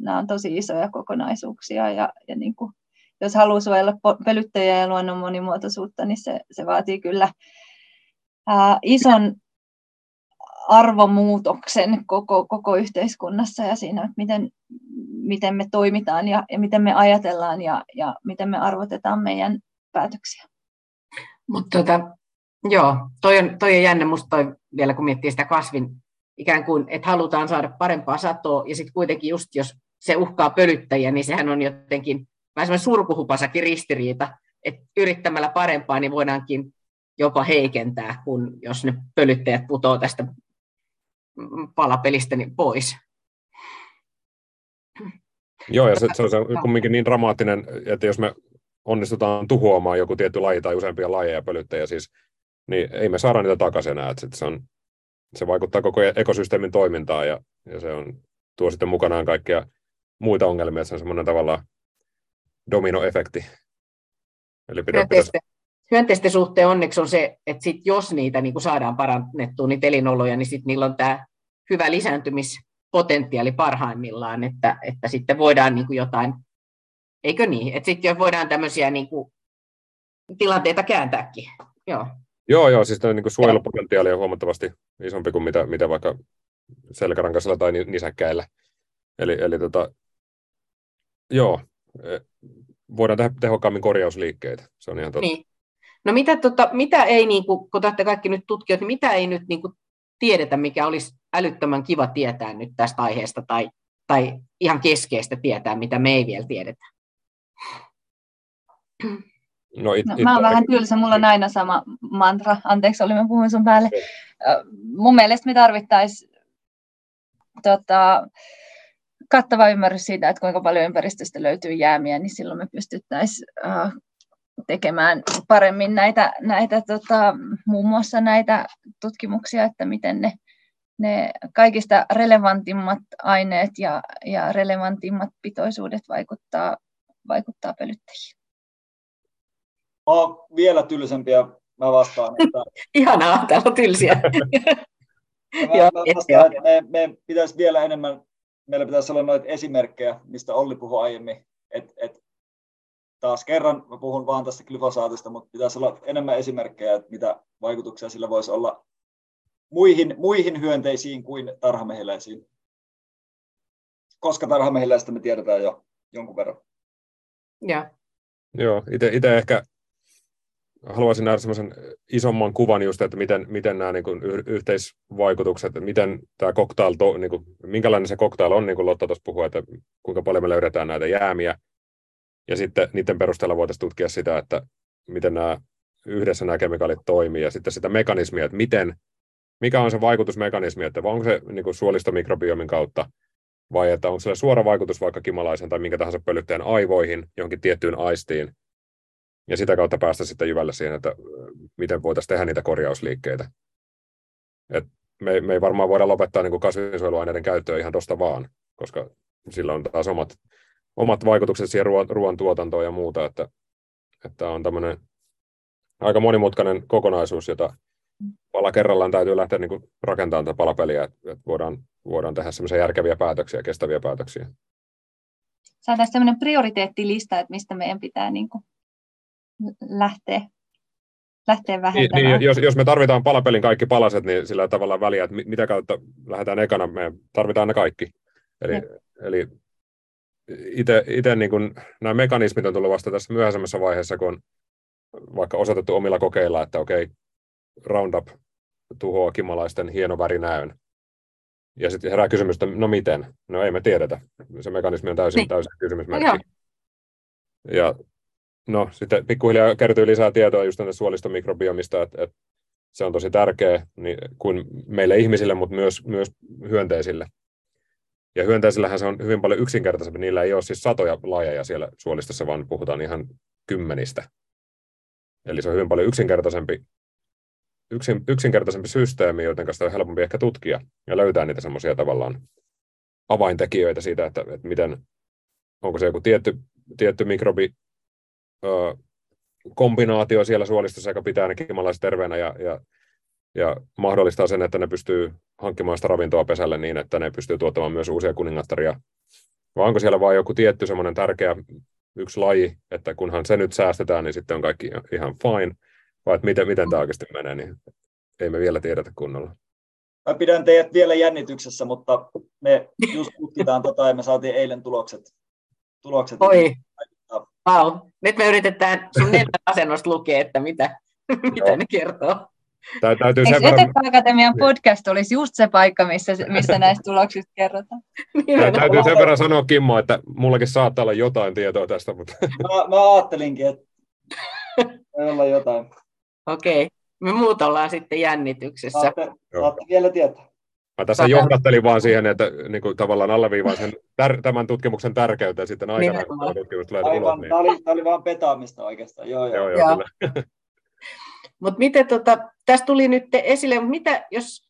Speaker 4: nämä on tosi isoja kokonaisuuksia, ja, ja niin kuin, jos haluaa suojella pölyttäjiä ja luonnon monimuotoisuutta, niin se, se vaatii kyllä ää, ison arvomuutoksen koko, koko yhteiskunnassa ja siinä, että miten, miten me toimitaan ja, ja miten me ajatellaan ja, ja miten me arvotetaan meidän päätöksiä.
Speaker 5: Mutta tota, joo, toi on, toi on jännä musta toi, vielä kun miettii sitä kasvin ikään kuin, että halutaan saada parempaa satoa ja sitten kuitenkin just jos se uhkaa pölyttäjiä, niin sehän on jotenkin vähän semmoinen surkuhupasakin ristiriita, että yrittämällä parempaa, niin voidaankin jopa heikentää, kun jos ne pölyttäjät putoo tästä palapelistä niin pois.
Speaker 3: Joo, ja se, se on kumminkin niin dramaattinen, että jos me onnistutaan tuhoamaan joku tietty laji tai useampia lajeja pölyttäjiä, siis, niin ei me saada niitä takaisin enää. Että se, on, se vaikuttaa koko ekosysteemin toimintaan ja, ja se on, tuo sitten mukanaan kaikkia muita ongelmia, että se on semmoinen tavallaan dominoefekti. Eli pitää, pitäisi
Speaker 5: hyönteisten suhteen onneksi on se, että sit jos niitä niin saadaan parannettua, niitä elinoloja, niin sit niillä on tämä hyvä lisääntymispotentiaali parhaimmillaan, että, että sitten voidaan niin jotain, eikö niin, että sitten voidaan tämmöisiä niin tilanteita kääntääkin. Joo.
Speaker 3: Joo, joo, siis niin kuin suojelupotentiaali on huomattavasti isompi kuin mitä, mitä vaikka selkärankaisella tai nisäkkäillä. Eli, eli tota, joo, e, voidaan tehdä tehokkaammin korjausliikkeitä, se on ihan totta.
Speaker 5: Niin. No mitä, tota, mitä ei, niin kuin, kun olette kaikki nyt tutkijat, niin mitä ei nyt niin kuin, tiedetä, mikä olisi älyttömän kiva tietää nyt tästä aiheesta, tai, tai ihan keskeistä tietää, mitä me ei vielä tiedetä?
Speaker 4: No, it, no, it, mä oon it, vähän tylsä, mulla on aina sama mantra. Anteeksi, oli mä puhuin sun päälle. Mun mielestä me tarvittaisiin tota, kattava ymmärrys siitä, että kuinka paljon ympäristöstä löytyy jäämiä, niin silloin me pystyttäisiin uh, tekemään paremmin näitä, näitä tota, muun muassa näitä tutkimuksia, että miten ne, ne kaikista relevantimmat aineet ja, ja relevantimmat pitoisuudet vaikuttaa, vaikuttaa pölyttäjiin.
Speaker 2: Mä oon vielä tylsempiä, mä vastaan. Että...
Speaker 5: Ihanaa, täällä on tylsiä.
Speaker 2: mä, mä vastaan, että me, me pitäisi vielä enemmän, meillä pitäisi olla noita esimerkkejä, mistä Olli puhui aiemmin, että et taas kerran, mä puhun vaan tästä glyfosaatista, mutta pitäisi olla enemmän esimerkkejä, että mitä vaikutuksia sillä voisi olla muihin, muihin hyönteisiin kuin tarhamehiläisiin. Koska tarhamehiläistä me tiedetään jo jonkun verran.
Speaker 5: Ja.
Speaker 3: Joo, itse ehkä haluaisin nähdä semmoisen isomman kuvan just, että miten, miten nämä niin kuin yhteisvaikutukset, miten tämä cocktail, to, niin kuin, minkälainen se cocktail on, niin kuin Lotta tuossa puhui, että kuinka paljon me löydetään näitä jäämiä, Ja sitten niiden perusteella voitaisiin tutkia sitä, että miten nämä yhdessä nämä kemikaalit toimii ja sitten sitä mekanismia, että miten, mikä on se vaikutusmekanismi, että onko se niin kuin suolistomikrobiomin kautta vai että onko sillä suora vaikutus vaikka kimalaisen tai minkä tahansa pölyttäjän aivoihin, johonkin tiettyyn aistiin, ja sitä kautta päästä sitten jyvälle siihen, että miten voitaisiin tehdä niitä korjausliikkeitä. Et me, me ei varmaan voida lopettaa niin kuin kasvinsuojeluaineiden käyttöä ihan tuosta vaan, koska sillä on taas omat, omat vaikutukset siihen ruoan, ruoan tuotantoon ja muuta, että, että on tämmöinen aika monimutkainen kokonaisuus, jota pala kerrallaan täytyy lähteä niin kuin rakentamaan tätä palapeliä, että, voidaan, voidaan tehdä semmoisia järkeviä päätöksiä, kestäviä päätöksiä.
Speaker 4: Saataisiin sellainen prioriteettilista, että mistä meidän pitää niin kuin lähteä, lähteä niin, vähentämään.
Speaker 3: Niin, jos, jos me tarvitaan palapelin kaikki palaset, niin sillä tavalla väliä, että mitä kautta lähdetään ekana, me tarvitaan ne kaikki. Eli, eli itse niin kun, nämä mekanismit on tullut vasta tässä myöhäisemmässä vaiheessa, kun on vaikka osoitettu omilla kokeilla, että okei, Roundup tuhoaa kimalaisten hieno värinäön. Ja sitten herää kysymys, että no miten? No ei me tiedetä. Se mekanismi on täysin, niin. täysin kysymysmerkki. Ja no sitten pikkuhiljaa kertyy lisää tietoa just tästä suolistomikrobiomista, että, että se on tosi tärkeä niin kuin meille ihmisille, mutta myös, myös hyönteisille. Ja hyönteisillähän se on hyvin paljon yksinkertaisempi. Niillä ei ole siis satoja lajeja siellä suolistossa, vaan puhutaan ihan kymmenistä. Eli se on hyvin paljon yksinkertaisempi, yksin, yksinkertaisempi systeemi, joten sitä on helpompi ehkä tutkia ja löytää niitä semmoisia tavallaan avaintekijöitä siitä, että, että miten, onko se joku tietty, tietty mikrobi ö, kombinaatio siellä suolistossa, joka pitää ne kimalaiset terveenä ja, ja, ja mahdollistaa sen, että ne pystyy hankkimaan sitä ravintoa pesälle niin, että ne pystyy tuottamaan myös uusia kuningattaria. Vai onko siellä vain joku tietty semmoinen tärkeä yksi laji, että kunhan se nyt säästetään, niin sitten on kaikki ihan fine, vai että miten, miten tämä oikeasti menee, niin ei me vielä tiedetä kunnolla.
Speaker 2: Mä pidän teidät vielä jännityksessä, mutta me just tutkitaan tota ja me saatiin eilen tulokset. tulokset
Speaker 5: Oi, wow. Nyt me yritetään sun neljän asennosta lukea, että mitä, mitä ne kertoo.
Speaker 4: Tää, täytyy sen verran... Akatemian podcast olisi just se paikka, missä, missä näistä tuloksista kerrotaan?
Speaker 3: Tää, täytyy sen verran sanoa, Kimmo, että mullakin saattaa olla jotain tietoa tästä. Mutta...
Speaker 2: Mä, mä ajattelinkin, että olla jotain.
Speaker 5: Okei, okay. me muut ollaan sitten jännityksessä. Saatte,
Speaker 2: saatte vielä tietää.
Speaker 3: Mä tässä Sata... johdattelin vaan siihen, että niin kuin, tavallaan alleviivaan sen tär- tämän tutkimuksen tärkeyttä sitten aikana, kun tutkimus tulee ulos.
Speaker 2: Niin... Tämä, oli, tämä oli vaan petaamista oikeastaan. Joo, joo. joo,
Speaker 5: joo, joo. Mutta miten tota, tässä tuli nyt esille, mutta mitä jos,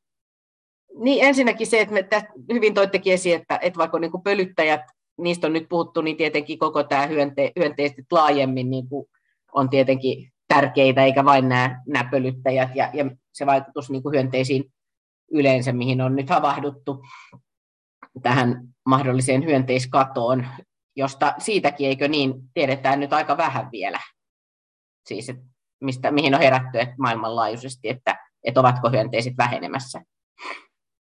Speaker 5: niin ensinnäkin se, että me tästä hyvin toittekin esiin, että, että vaikka niin kuin pölyttäjät, niistä on nyt puhuttu, niin tietenkin koko tämä hyönte, hyönteiset laajemmin niin kuin on tietenkin tärkeitä, eikä vain nämä, nämä pölyttäjät ja, ja se vaikutus niin kuin hyönteisiin yleensä, mihin on nyt havahduttu tähän mahdolliseen hyönteiskatoon, josta siitäkin, eikö niin, tiedetään nyt aika vähän vielä. Siis, että mistä, mihin on herätty että maailmanlaajuisesti, että, että ovatko hyönteiset vähenemässä.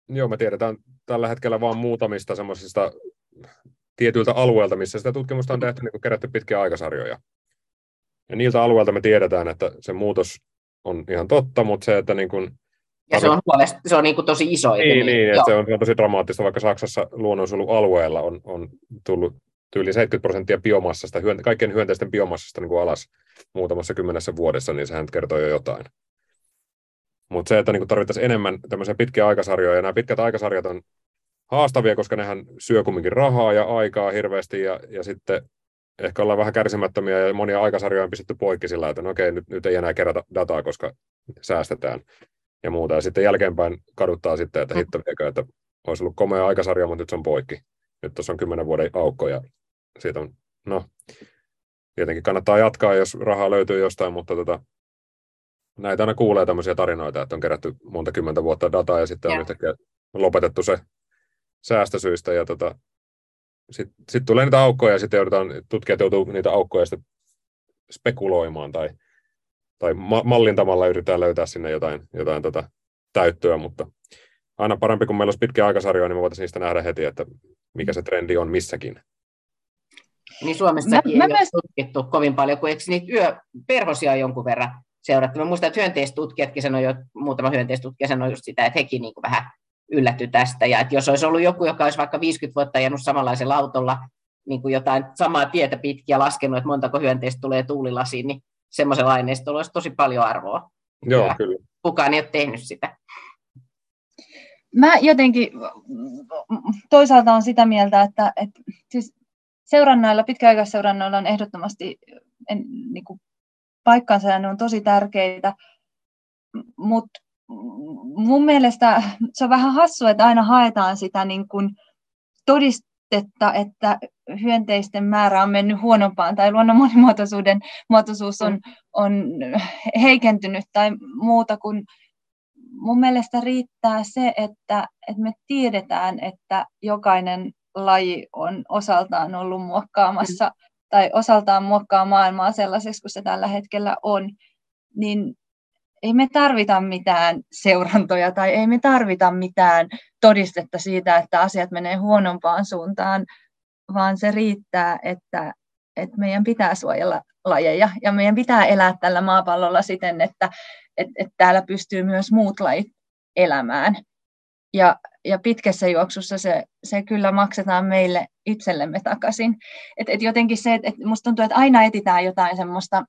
Speaker 3: Joo, me tiedetään tällä hetkellä vain muutamista semmoisista tietyiltä alueilta, missä sitä tutkimusta on tehty niin kerätty pitkiä aikasarjoja. Ja niiltä alueilta me tiedetään, että se muutos on ihan totta, mutta se, että niin kuin
Speaker 5: ja se on, huolest, se on niin kuin tosi iso.
Speaker 3: Niin, niin, niin että se on, se on tosi dramaattista, vaikka Saksassa luonnonsuojelualueella on, on tullut yli 70 prosenttia biomassasta, kaikkien hyönteisten biomassasta niin kuin alas muutamassa kymmenessä vuodessa, niin sehän kertoo jo jotain. Mutta se, että niin tarvittaisiin enemmän tämmöisiä pitkiä aikasarjoja, ja nämä pitkät aikasarjat on haastavia, koska nehän syö kumminkin rahaa ja aikaa hirveästi, ja, ja sitten ehkä ollaan vähän kärsimättömiä, ja monia aikasarjoja on pistetty poikki sillä, että no okei, nyt, nyt ei enää kerätä dataa, koska säästetään ja muuta. Ja sitten jälkeenpäin kaduttaa sitten, että hitto viekö, että olisi ollut komea aikasarja, mutta nyt se on poikki. Nyt tuossa on kymmenen vuoden aukko, ja siitä on, no, tietenkin kannattaa jatkaa, jos rahaa löytyy jostain, mutta tota, näitä aina kuulee tämmöisiä tarinoita, että on kerätty monta kymmentä vuotta dataa ja sitten on ja. yhtäkkiä lopetettu se säästösyistä ja tota, sitten sit tulee niitä aukkoja ja sitten joudutaan, tutkijat joutuu niitä aukkoja sitten spekuloimaan tai, tai ma- mallintamalla yritetään löytää sinne jotain, jotain tota täyttöä, mutta aina parempi, kun meillä olisi pitkä aikasarjoja, niin me voitaisiin niistä nähdä heti, että mikä se trendi on missäkin.
Speaker 5: Niin Suomessakin mä, ei mä ole tutkittu kovin paljon, kun eikö niitä yöperhosia jonkun verran seurattu. Mä muistan, että hyönteistutkijatkin sanoi jo, muutama hyönteistutkija sanoi just sitä, että hekin niin vähän yllätty tästä. Ja että jos olisi ollut joku, joka olisi vaikka 50 vuotta ajanut samanlaisella autolla, niin kuin jotain samaa tietä pitkiä laskenut, että montako hyönteistä tulee tuulilasiin, niin semmoisella aineistolla olisi tosi paljon arvoa.
Speaker 3: Joo, ja kyllä.
Speaker 5: Kukaan ei ole tehnyt sitä.
Speaker 4: Mä jotenkin toisaalta on sitä mieltä, että, että siis seurannoilla, pitkäaikaisseurannoilla on ehdottomasti en, niin kuin paikkansa ja ne on tosi tärkeitä, mutta mun mielestä se on vähän hassua, että aina haetaan sitä niin kuin todistetta, että hyönteisten määrä on mennyt huonompaan tai luonnon monimuotoisuuden muotoisuus on, on heikentynyt tai muuta kuin mun mielestä riittää se, että, että me tiedetään, että jokainen laji on osaltaan ollut muokkaamassa mm. tai osaltaan muokkaa maailmaa sellaiseksi kuin se tällä hetkellä on, niin ei me tarvita mitään seurantoja tai ei me tarvita mitään todistetta siitä, että asiat menee huonompaan suuntaan, vaan se riittää, että, että meidän pitää suojella lajeja ja meidän pitää elää tällä maapallolla siten, että, että, että täällä pystyy myös muut lajit elämään. Ja, ja pitkässä juoksussa se, se kyllä maksetaan meille itsellemme takaisin. Et, et jotenkin se, että et musta tuntuu, että aina etitään jotain semmoista,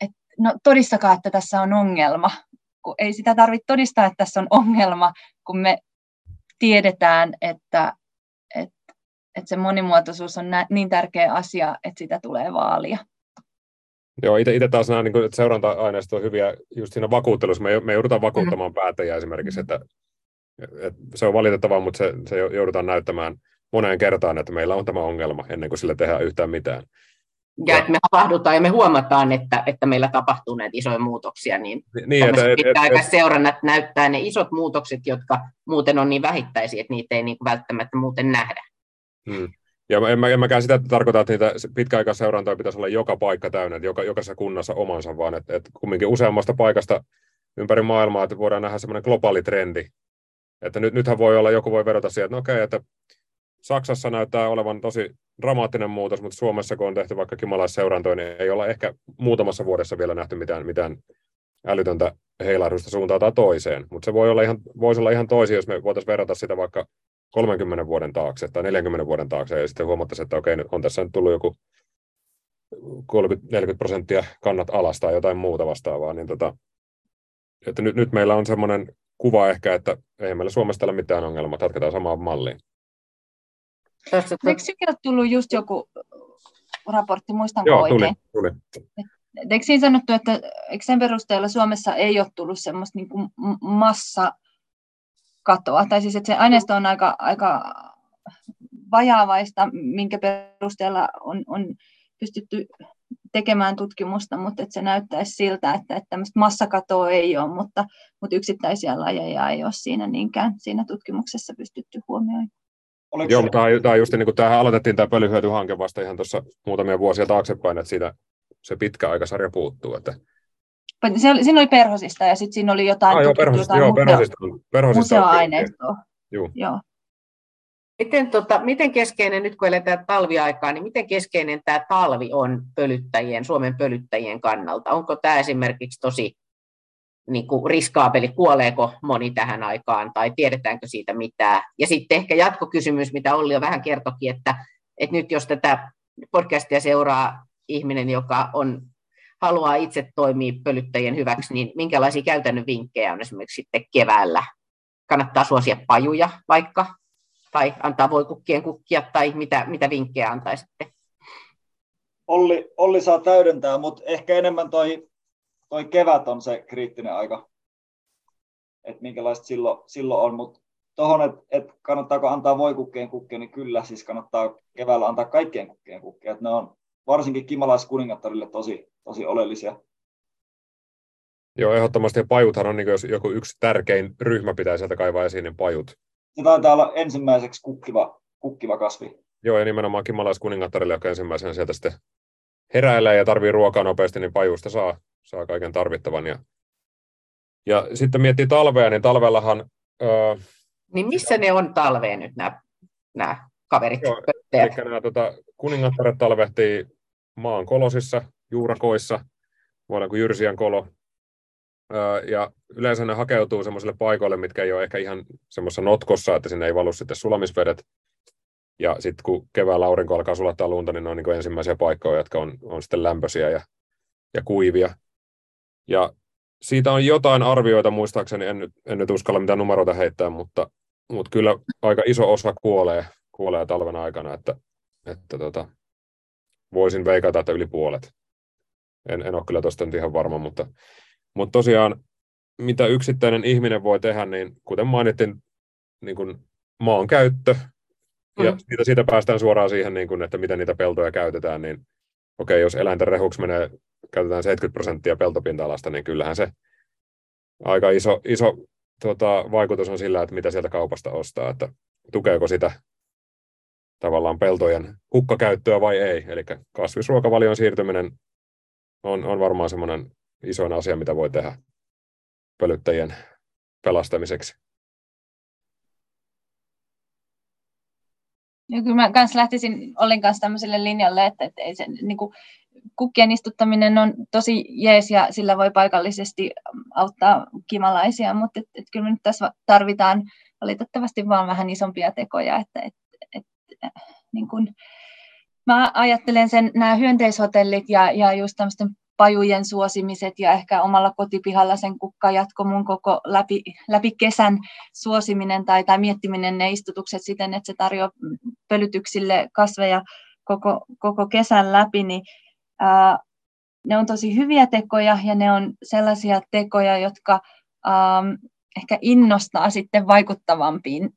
Speaker 4: että no todistakaa, että tässä on ongelma. Kun ei sitä tarvitse todistaa, että tässä on ongelma, kun me tiedetään, että, että, että se monimuotoisuus on nä, niin tärkeä asia, että sitä tulee vaalia.
Speaker 3: Joo, itse taas nämä niin seuranta-aineisto on hyviä just siinä vakuuttelussa. Me, me joudutaan vakuuttamaan mm. päättäjiä esimerkiksi, että, että se on valitettavaa, mutta se, se joudutaan näyttämään moneen kertaan, että meillä on tämä ongelma ennen kuin sille tehdään yhtään mitään.
Speaker 5: Ja, ja että me havahdutaan ja me huomataan, että, että meillä tapahtuu näitä isoja muutoksia, niin, niin että, et, et, näyttää ne isot muutokset, jotka muuten on niin vähittäisiä, että niitä ei niin välttämättä muuten nähdä.
Speaker 3: Hmm. Ja en, mä, en mäkään sitä tarkoita, että niitä pitkäaikaisseurantoja pitäisi olla joka paikka täynnä, että joka, jokaisessa kunnassa omansa, vaan että, että kumminkin useammasta paikasta ympäri maailmaa, että voidaan nähdä semmoinen globaali trendi. Että nyt, nythän voi olla, joku voi vedota siihen, että no okei, että Saksassa näyttää olevan tosi dramaattinen muutos, mutta Suomessa, kun on tehty vaikka kimalaisseurantoja, niin ei olla ehkä muutamassa vuodessa vielä nähty mitään, mitään älytöntä heilahdusta suuntaan tai toiseen. Mutta se voi olla ihan, voisi olla ihan toisin, jos me voitaisiin verrata sitä vaikka 30 vuoden taakse tai 40 vuoden taakse, ja sitten huomattaisiin, että okei, on tässä nyt tullut joku 30-40 prosenttia kannat alas tai jotain muuta vastaavaa, niin tota, että nyt, nyt meillä on semmoinen kuva ehkä, että ei meillä Suomessa ole mitään ongelmaa, jatketaan samaan malliin.
Speaker 4: Eikö sinulle tullut just joku raportti, muistan
Speaker 3: Joo, oikein? tuli, tuli.
Speaker 4: Eikö siinä sanottu, että eikö sen perusteella Suomessa ei ole tullut semmoista niin kuin massa katoa. Tai siis, että se aineisto on aika, aika vajaavaista, minkä perusteella on, on pystytty tekemään tutkimusta, mutta että se näyttäisi siltä, että, että tämmöistä massakatoa ei ole, mutta, mutta yksittäisiä lajeja ei ole siinä niinkään siinä tutkimuksessa pystytty huomioimaan.
Speaker 3: Oliko Joo, mutta tämä on just niin kuin tämähän aloitettiin tämä pölyhyötyhanke vasta ihan tuossa muutamia vuosia taaksepäin, että siitä se pitkä aikasarja puuttuu. Että
Speaker 4: se oli, siinä oli perhosista ja sitten siinä oli jotain,
Speaker 3: ah, joo, perhosista,
Speaker 4: jotain
Speaker 3: joo, perhosista, perhosista
Speaker 4: museoaineistoa. Joo. joo.
Speaker 5: Miten, tota, miten keskeinen, nyt kun eletään talviaikaa, niin miten keskeinen tämä talvi on pölyttäjien, Suomen pölyttäjien kannalta? Onko tämä esimerkiksi tosi niin kuin riskaapeli, kuoleeko moni tähän aikaan tai tiedetäänkö siitä mitään? Ja sitten ehkä jatkokysymys, mitä Olli jo vähän kertokin, että, että nyt jos tätä podcastia seuraa ihminen, joka on haluaa itse toimia pölyttäjien hyväksi, niin minkälaisia käytännön vinkkejä on esimerkiksi sitten keväällä? Kannattaa suosia pajuja vaikka, tai antaa voikukkien kukkia, tai mitä, mitä vinkkejä antaisitte?
Speaker 2: Olli, Olli saa täydentää, mutta ehkä enemmän toi, toi kevät on se kriittinen aika, että minkälaista silloin, silloin on, mutta tuohon, että et kannattaako antaa voikukkien kukkia, niin kyllä, siis kannattaa keväällä antaa kaikkien kukkien kukkia, että ne on varsinkin kimalaiskuningattarille tosi, tosi oleellisia.
Speaker 3: Joo, ehdottomasti. Ja pajuthan on, niin jos joku yksi tärkein ryhmä pitää sieltä kaivaa esiin, niin pajut.
Speaker 2: Se taitaa olla ensimmäiseksi kukkiva, kukkiva kasvi.
Speaker 3: Joo, ja nimenomaan kimalaiskuningattarille, joka ensimmäisenä sieltä sitten heräilee ja tarvii ruokaa nopeasti, niin pajusta saa, saa kaiken tarvittavan. Ja, ja sitten miettii talvea, niin talvellahan... Öö,
Speaker 5: niin missä ne on talveen nyt nämä, nämä kaverit?
Speaker 3: Joo, eli nämä tota, kuningattaret talvehtii maan kolosissa, juurakoissa, voi kuin Jyrsiän kolo. Ja yleensä ne hakeutuu semmoisille paikoille, mitkä ei ole ehkä ihan semmoisessa notkossa, että sinne ei valu sitten sulamisvedet. Ja sitten kun keväällä aurinko alkaa sulattaa lunta, niin ne on niin ensimmäisiä paikkoja, jotka on, on sitten lämpöisiä ja, ja kuivia. Ja siitä on jotain arvioita muistaakseni, en nyt, en nyt uskalla mitään numeroita heittää, mutta, mutta kyllä aika iso osa kuolee, kuolee talven aikana, että, että tota, voisin veikata, että yli puolet. En, en ole kyllä tuosta nyt ihan varma, mutta, mutta tosiaan mitä yksittäinen ihminen voi tehdä, niin kuten mainittiin, niin kuin maan käyttö, ja mm. siitä, siitä päästään suoraan siihen, niin kuin, että miten niitä peltoja käytetään, niin okei, okay, jos eläinten rehuksi menee, käytetään 70 prosenttia peltopinta-alasta, niin kyllähän se aika iso, iso tota, vaikutus on sillä, että mitä sieltä kaupasta ostaa, että tukeeko sitä tavallaan peltojen hukkakäyttöä vai ei. Eli kasvisruokavalion siirtyminen on, on varmaan semmoinen isoin asia, mitä voi tehdä pölyttäjien pelastamiseksi.
Speaker 4: Ja kyllä mä kanssa lähtisin Olin kanssa tämmöiselle linjalle, että, että ei sen, niin kuin, kukkien istuttaminen on tosi jees ja sillä voi paikallisesti auttaa kimalaisia, mutta et, et kyllä me nyt tässä tarvitaan valitettavasti vaan vähän isompia tekoja, että et, et, niin kuin, mä ajattelen sen, nämä hyönteishotellit ja, ja just tämmöisten pajujen suosimiset ja ehkä omalla kotipihalla sen kukka jatko mun koko läpi, läpi kesän suosiminen tai, tai miettiminen ne istutukset siten, että se tarjoaa pölytyksille kasveja koko, koko kesän läpi, niin ää, ne on tosi hyviä tekoja ja ne on sellaisia tekoja, jotka ää, ehkä innostaa sitten vaikuttavampiin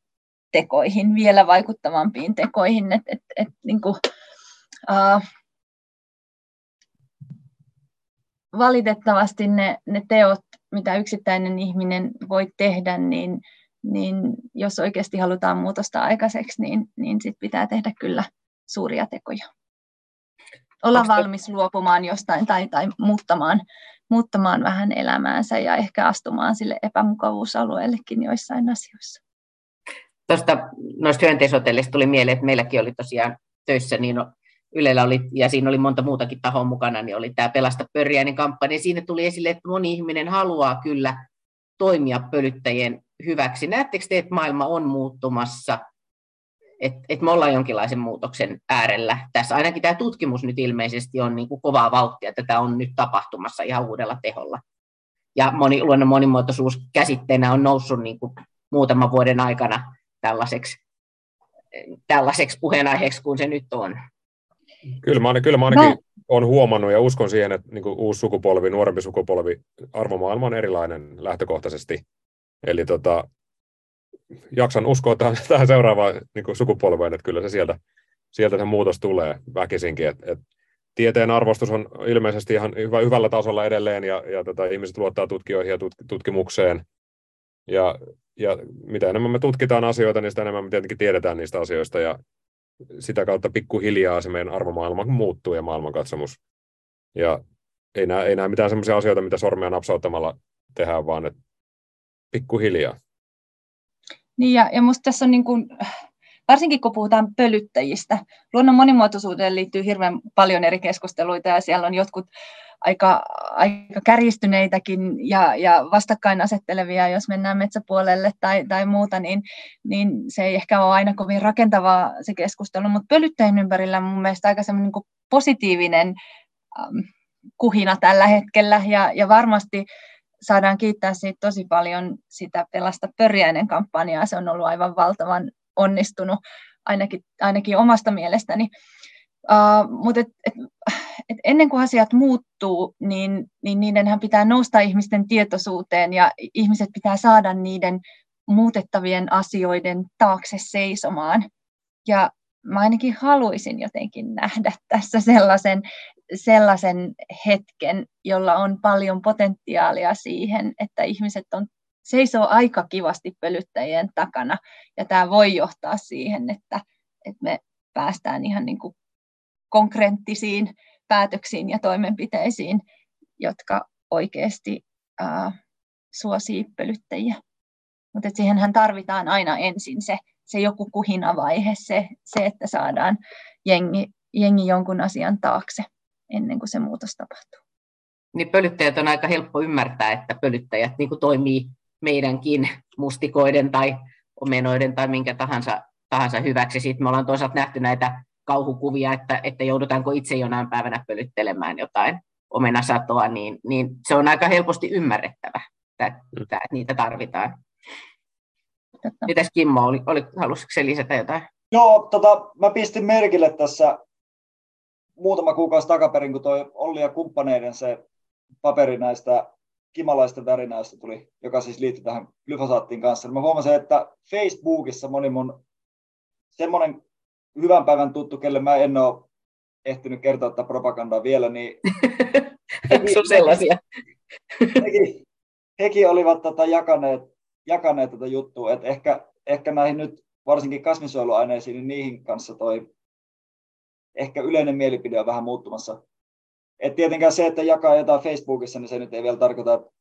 Speaker 4: tekoihin, vielä vaikuttavampiin tekoihin. Et, et, et, niin kuin, ää, valitettavasti ne, ne teot, mitä yksittäinen ihminen voi tehdä, niin, niin jos oikeasti halutaan muutosta aikaiseksi, niin, niin sit pitää tehdä kyllä suuria tekoja. Olla valmis luopumaan jostain tai, tai muuttamaan, muuttamaan vähän elämäänsä ja ehkä astumaan sille epämukavuusalueellekin joissain asioissa.
Speaker 5: Tuosta noista hyönteishotelleista tuli mieleen, että meilläkin oli tosiaan töissä niin Ylellä oli, ja siinä oli monta muutakin tahoa mukana, niin oli tämä Pelasta pörjäinen kampanja. Siinä tuli esille, että moni ihminen haluaa kyllä toimia pölyttäjien hyväksi. Näettekö te, että maailma on muuttumassa, että et me ollaan jonkinlaisen muutoksen äärellä? Tässä ainakin tämä tutkimus nyt ilmeisesti on niin kuin kovaa vauhtia, että tämä on nyt tapahtumassa ihan uudella teholla. Ja moni, luonnon monimuotoisuus käsitteenä on noussut niin kuin muutaman vuoden aikana tällaiseksi, tällaiseksi puheenaiheeksi kuin se nyt on.
Speaker 3: Kyllä mä, kyllä mä ainakin no. olen huomannut ja uskon siihen, että niin uusi sukupolvi, nuorempi sukupolvi, arvomaailma on erilainen lähtökohtaisesti. Eli tota, jaksan uskoa tähän, tähän seuraavaan niin sukupolveen, että kyllä se sieltä, sieltä se muutos tulee väkisinkin. Et, et tieteen arvostus on ilmeisesti ihan hyvä, hyvällä tasolla edelleen ja, ja tota, ihmiset luottaa tutkijoihin ja tut, tutkimukseen. Ja, ja mitä enemmän me tutkitaan asioita, niin sitä enemmän me tietenkin tiedetään niistä asioista ja, sitä kautta pikkuhiljaa se meidän arvomaailma muuttuu ja maailmankatsomus. Ja ei näe, ei näe mitään sellaisia asioita, mitä sormea napsauttamalla tehdään, vaan että pikkuhiljaa.
Speaker 4: Niin ja, ja musta tässä on niin kuin, varsinkin kun puhutaan pölyttäjistä, luonnon monimuotoisuuteen liittyy hirveän paljon eri keskusteluita ja siellä on jotkut aika, aika kärjistyneitäkin ja, ja vastakkain asettelevia, jos mennään metsäpuolelle tai, tai muuta, niin, niin se ei ehkä ole aina kovin rakentavaa se keskustelu, mutta pölyttäjien ympärillä on mun mielestä aika semmoinen niin positiivinen ähm, kuhina tällä hetkellä ja, ja varmasti saadaan kiittää siitä tosi paljon sitä Pelasta pörjäinen kampanjaa. Se on ollut aivan valtavan onnistunut ainakin, ainakin omasta mielestäni. Uh, mutta et, et, et ennen kuin asiat muuttuu, niin, niin niidenhän pitää nousta ihmisten tietoisuuteen ja ihmiset pitää saada niiden muutettavien asioiden taakse seisomaan. Ja mä ainakin haluaisin jotenkin nähdä tässä sellaisen, sellaisen hetken, jolla on paljon potentiaalia siihen, että ihmiset on seisoo aika kivasti pölyttäjien takana. Ja tämä voi johtaa siihen, että, että me päästään ihan niin kuin konkreettisiin päätöksiin ja toimenpiteisiin, jotka oikeasti ää, suosii pölyttäjiä. Mutta siihenhän tarvitaan aina ensin se, se joku kuhinavaihe, se, se, että saadaan jengi, jengi jonkun asian taakse ennen kuin se muutos tapahtuu.
Speaker 5: Niin pölyttäjät on aika helppo ymmärtää, että pölyttäjät niin kuin toimii meidänkin mustikoiden tai omenoiden tai minkä tahansa tahansa hyväksi. Sitten me ollaan toisaalta nähty näitä kauhukuvia, että, että joudutaanko itse jonain päivänä pölyttelemään jotain omenasatoa, niin, niin se on aika helposti ymmärrettävä, että, että niitä tarvitaan. Mitäs Kimmo, oli, oli, halusitko se lisätä jotain?
Speaker 2: Joo, tota, mä pistin merkille tässä muutama kuukausi takaperin, kun toi Olli ja kumppaneiden se paperi näistä kimalaisten värinäistä tuli, joka siis liittyy tähän glyfosaattiin kanssa. Niin mä huomasin, että Facebookissa moni mun semmoinen hyvän päivän tuttu, kelle mä en ole ehtinyt kertoa tätä propagandaa vielä, niin
Speaker 5: se on sellaisia.
Speaker 2: Hekin, hekin olivat tota jakaneet, jakaneet tätä juttua, että ehkä, ehkä näihin nyt varsinkin kasvinsuojeluaineisiin, niin niihin kanssa toi ehkä yleinen mielipide on vähän muuttumassa. Et tietenkään se, että jakaa jotain Facebookissa, niin se nyt ei vielä tarkoita, että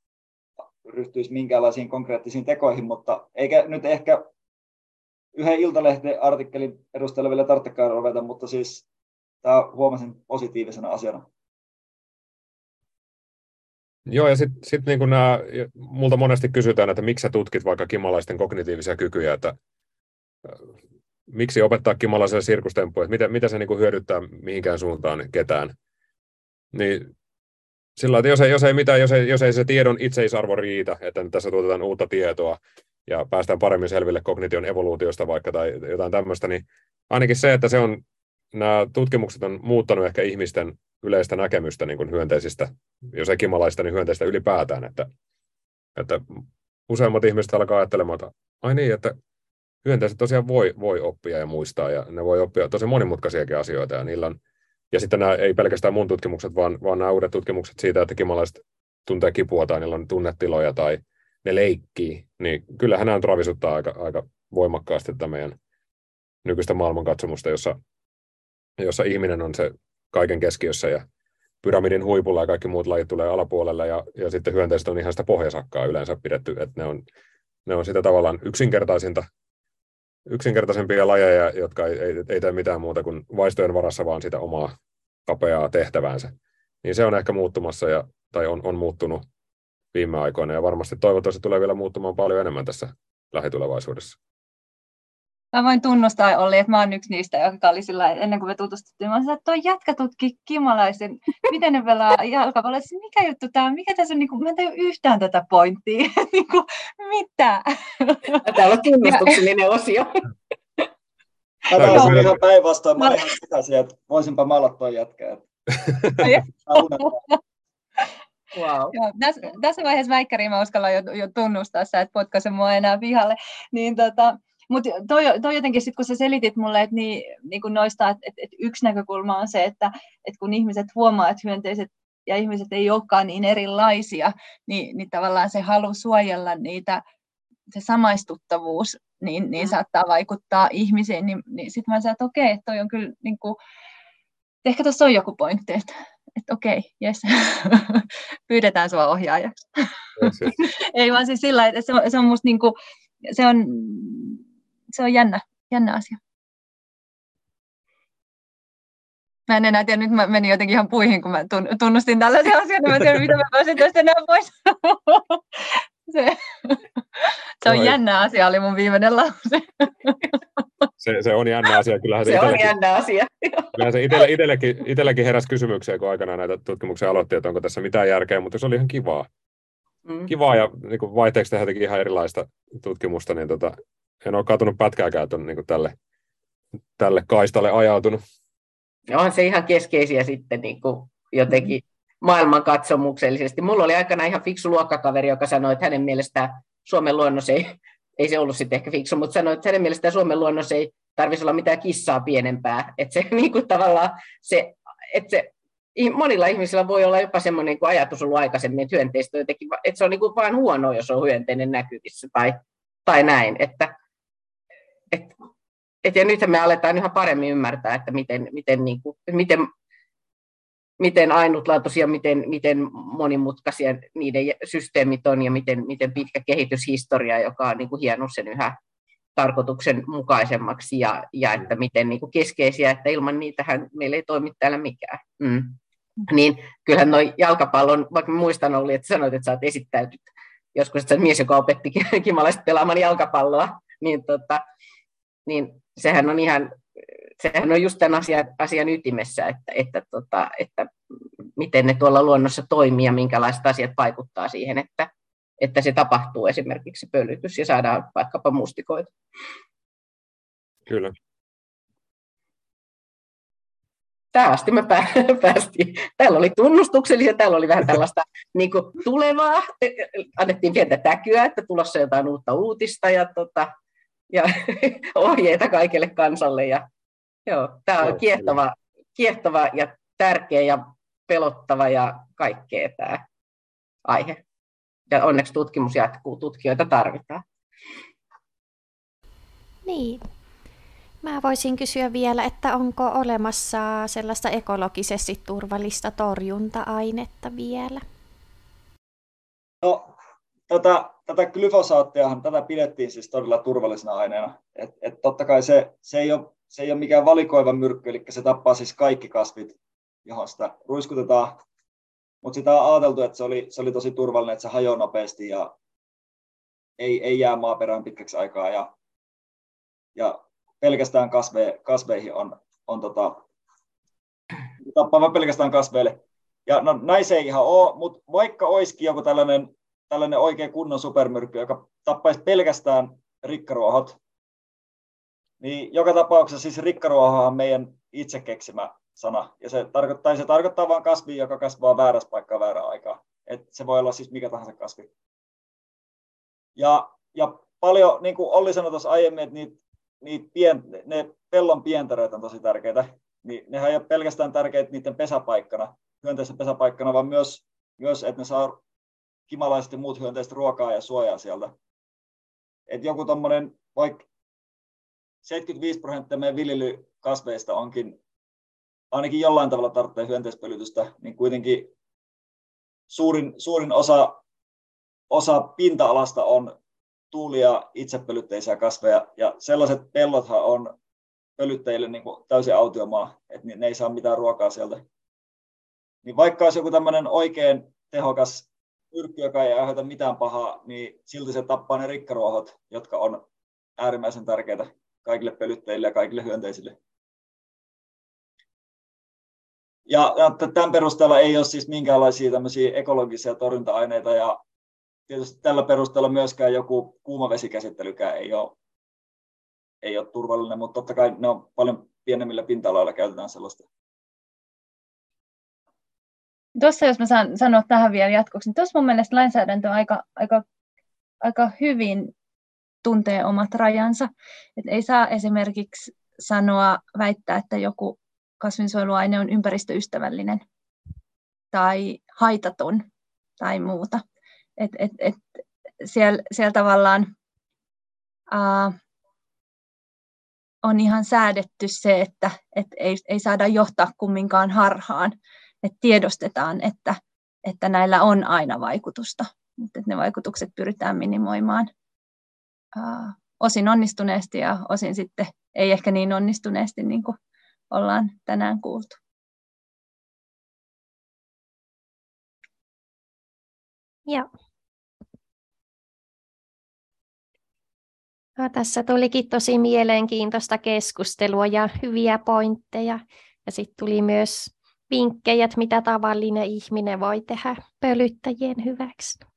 Speaker 2: ryhtyisi minkäänlaisiin konkreettisiin tekoihin, mutta eikä nyt ehkä yhden Iltalehden artikkelin perusteella vielä tarvitsekaan ruveta, mutta siis tämä huomasin positiivisena asiana.
Speaker 3: Joo, ja sitten sit niin nämä, multa monesti kysytään, että miksi sä tutkit vaikka kimalaisten kognitiivisia kykyjä, että miksi opettaa kimalaiselle sirkustemppuja, että mitä, mitä se niin hyödyttää mihinkään suuntaan ketään. Niin sillä että jos ei, jos ei, mitään, jos ei, jos ei se tiedon itseisarvo riitä, että tässä tuotetaan uutta tietoa ja päästään paremmin selville kognition evoluutiosta vaikka tai jotain tämmöistä, niin ainakin se, että se on, nämä tutkimukset on muuttanut ehkä ihmisten yleistä näkemystä niin kuin hyönteisistä, jos ei kimalaista, niin hyönteistä ylipäätään, että, että useimmat ihmiset alkaa ajattelemaan, että ai niin, että hyönteiset tosiaan voi, voi oppia ja muistaa, ja ne voi oppia tosi monimutkaisiakin asioita, ja niillä on, ja sitten nämä ei pelkästään mun tutkimukset, vaan, vaan nämä uudet tutkimukset siitä, että kimalaiset tuntee kipua tai niillä on tunnetiloja tai ne leikkii, niin kyllähän nämä ravisuttaa aika, aika voimakkaasti tätä meidän nykyistä maailmankatsomusta, jossa, jossa ihminen on se kaiken keskiössä ja pyramidin huipulla ja kaikki muut lajit tulee alapuolelle ja, ja sitten hyönteiset on ihan sitä pohjasakkaa yleensä pidetty, että ne on, ne on sitä tavallaan yksinkertaisinta yksinkertaisempia lajeja, jotka ei, ei, ei tee mitään muuta kuin vaistojen varassa, vaan sitä omaa kapeaa tehtäväänsä. Niin se on ehkä muuttumassa ja, tai on, on muuttunut viime aikoina ja varmasti toivottavasti tulee vielä muuttumaan paljon enemmän tässä lähitulevaisuudessa.
Speaker 4: Mä voin tunnustaa, Olli, että mä oon yksi niistä, joka oli sillä ennen kuin me tutustuttiin, mä sanoin, että tuo jätkä tutki kimalaisen, miten ne pelaa jalkapallossa, mikä juttu tämä on, mikä tässä on, niin kuin, mä en tajua yhtään tätä pointtia, niin kuin, mitä?
Speaker 5: Täällä on tunnustuksellinen osio.
Speaker 2: Mä taisin ihan päinvastoin, mä olin ihan sekaisin, että voisinpa maalata tuon jätkää.
Speaker 4: Wow. Joo, tässä, tässä vaiheessa väikkäriin mä uskallan jo, jo tunnustaa sä, että potkaise mua enää pihalle. Niin tota, mutta toi, toi jotenkin sitten, kun sä selitit mulle, että niin, niin kun noista, että et, et yksi näkökulma on se, että et kun ihmiset huomaa, että hyönteiset ja ihmiset ei olekaan niin erilaisia, niin, niin tavallaan se halu suojella niitä, se samaistuttavuus, niin, niin mm. saattaa vaikuttaa ihmisiin, niin, niin sitten mä sanoin, että okei, että toi on kyllä, niin kuin, ehkä tuossa on joku pointti, että, että okei, jes, pyydetään sua ohjaajaksi. ei vaan siis sillä, että se on, se on musta niin kuin, se on se on jännä, jännä asia. Mä en enää tiedä, nyt mä menin jotenkin ihan puihin, kun mä tunnustin tällaisia asioita, mä en tiedä, mitä mä pääsin tästä enää pois. se, se on no, jännä asia, oli mun viimeinen lause.
Speaker 3: Se, se on jännä asia. Kyllähän
Speaker 5: se, se on jännä asia.
Speaker 3: Kyllähän se itselle, itsellekin, itsellekin heräsi kysymyksiä, kun aikanaan näitä tutkimuksia aloitti, että onko tässä mitään järkeä, mutta se oli ihan kivaa. Mm. Kivaa ja niin vaihteeksi tehdä ihan erilaista tutkimusta, niin tota, en ole katunut pätkääkään tuon niin tälle, tälle kaistalle ajautunut.
Speaker 5: Onhan se ihan keskeisiä sitten niin kuin jotenkin maailmankatsomuksellisesti. Mulla oli aikana ihan fiksu luokkakaveri, joka sanoi, että hänen mielestään Suomen luonnossa ei, ei se ollut sitten ehkä fiksu, mutta sanoi, että hänen mielestään Suomen luonnossa ei tarvitsisi olla mitään kissaa pienempää. Että se niin kuin tavallaan se, että se monilla ihmisillä voi olla jopa semmoinen niin ajatus ollut aikaisemmin, että hyönteistä jotenkin, että se on niin kuin vain huono, jos on hyönteinen näkyvissä tai, tai näin. Että et, et, ja nythän me aletaan yhä paremmin ymmärtää, että miten, miten, niin kuin, miten, miten ainutlaatuisia, miten, miten monimutkaisia niiden systeemit on ja miten, miten pitkä kehityshistoria, joka on niin kuin hienut sen yhä tarkoituksenmukaisemmaksi ja, ja että miten niin kuin keskeisiä, että ilman niitähän meillä ei toimi täällä mikään. Mm. Niin kyllähän noin jalkapallon, vaikka muistan oli, että sanoit, että sä oot esittäytynyt joskus, että sä mies, joka opetti kimalaiset pelaamaan jalkapalloa, niin tota, niin sehän on ihan, sehän on just tämän asian, asian ytimessä, että, että, tota, että miten ne tuolla luonnossa toimii ja minkälaiset asiat vaikuttaa siihen, että, että se tapahtuu esimerkiksi pölytys ja saadaan vaikkapa mustikoita.
Speaker 3: Kyllä.
Speaker 5: Tähän asti me päästiin. Täällä oli tunnustuksellisia, täällä oli vähän tällaista niin kuin tulevaa. Annettiin pientä täkyä, että tulossa jotain uutta uutista ja, tota, ja ohjeita kaikille kansalle. Ja, joo, tämä on kiehtova, kiehtova ja tärkeä ja pelottava ja kaikkea tämä aihe. Ja onneksi tutkimus jatkuu, tutkijoita tarvitaan.
Speaker 1: Niin. Mä voisin kysyä vielä, että onko olemassa sellaista ekologisesti turvallista torjunta-ainetta vielä?
Speaker 2: No, tätä, tätä glyfosaattiahan tätä pidettiin siis todella turvallisena aineena. Et, et totta kai se, se, ei ole, se ei ole mikään valikoiva myrkky, eli se tappaa siis kaikki kasvit, johon sitä ruiskutetaan. Mutta sitä on ajateltu, että se oli, se oli tosi turvallinen, että se hajoaa nopeasti ja ei, ei jää maaperään pitkäksi aikaa. Ja, ja pelkästään kasve, kasveihin on, on tota, tappava pelkästään kasveille. Ja no, näin se ei ihan ole, mutta vaikka olisikin joku tällainen, tällainen oikein kunnon supermyrkky, joka tappaisi pelkästään rikkaruohot, niin joka tapauksessa siis rikkaruoho on meidän itse keksimä sana. Ja se tarkoittaa, se tarkoittaa vain kasvia, joka kasvaa väärässä paikkaa väärään aikaan. Et se voi olla siis mikä tahansa kasvi. Ja, ja paljon, niin kuin Olli sanoi tuossa aiemmin, että niitä, niitä pien, ne pellon pientareet on tosi tärkeitä. Niin nehän ei ole pelkästään tärkeitä niiden pesäpaikkana, hyönteisen pesäpaikkana, vaan myös, myös että ne saa kimalaiset ja muut hyönteiset ruokaa ja suojaa sieltä. Et joku tommonen, vaikka 75 prosenttia meidän viljelykasveista onkin ainakin jollain tavalla tarvitsee hyönteispölytystä, niin kuitenkin suurin, suurin osa, osa pinta-alasta on tuulia itsepölytteisiä kasveja, ja sellaiset pellothan on pölyttäjille niin kuin täysin autiomaa, että ne ei saa mitään ruokaa sieltä. Niin vaikka olisi joku tämmöinen oikein tehokas yrkky, joka ei aiheuta mitään pahaa, niin silti se tappaa ne rikkaruohot, jotka on äärimmäisen tärkeitä kaikille pölyttäjille ja kaikille hyönteisille. Ja, tämän perusteella ei ole siis minkäänlaisia ekologisia torjunta-aineita ja tietysti tällä perusteella myöskään joku kuumavesikäsittelykään ei ole, ei ole turvallinen, mutta totta kai ne on paljon pienemmillä pinta-aloilla käytetään sellaista.
Speaker 4: Tuossa jos mä saan sanoa tähän vielä jatkoksi, niin tuossa mun mielestä lainsäädäntö on aika, aika, aika hyvin tuntee omat rajansa. Et ei saa esimerkiksi sanoa, väittää, että joku kasvinsuojeluaine on ympäristöystävällinen tai haitaton tai muuta. Et, et, et siellä, siellä tavallaan ää, on ihan säädetty se, että et ei, ei saada johtaa kumminkaan harhaan. Et tiedostetaan, että, että näillä on aina vaikutusta, mutta ne vaikutukset pyritään minimoimaan osin onnistuneesti ja osin sitten ei ehkä niin onnistuneesti, niin kuin ollaan tänään kuultu.
Speaker 1: Joo. No, tässä tulikin tosi mielenkiintoista keskustelua ja hyviä pointteja. Ja sitten tuli myös vinkkejä, että mitä tavallinen ihminen voi tehdä pölyttäjien hyväksi.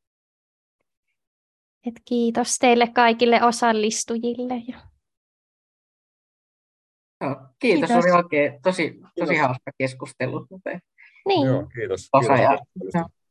Speaker 1: Et kiitos teille kaikille osallistujille.
Speaker 5: Joo, kiitos. kiitos, oli oikein tosi, tosi kiitos. hauska keskustelu.
Speaker 1: Niin.
Speaker 3: Joo, kiitos. kiitos.
Speaker 5: kiitos.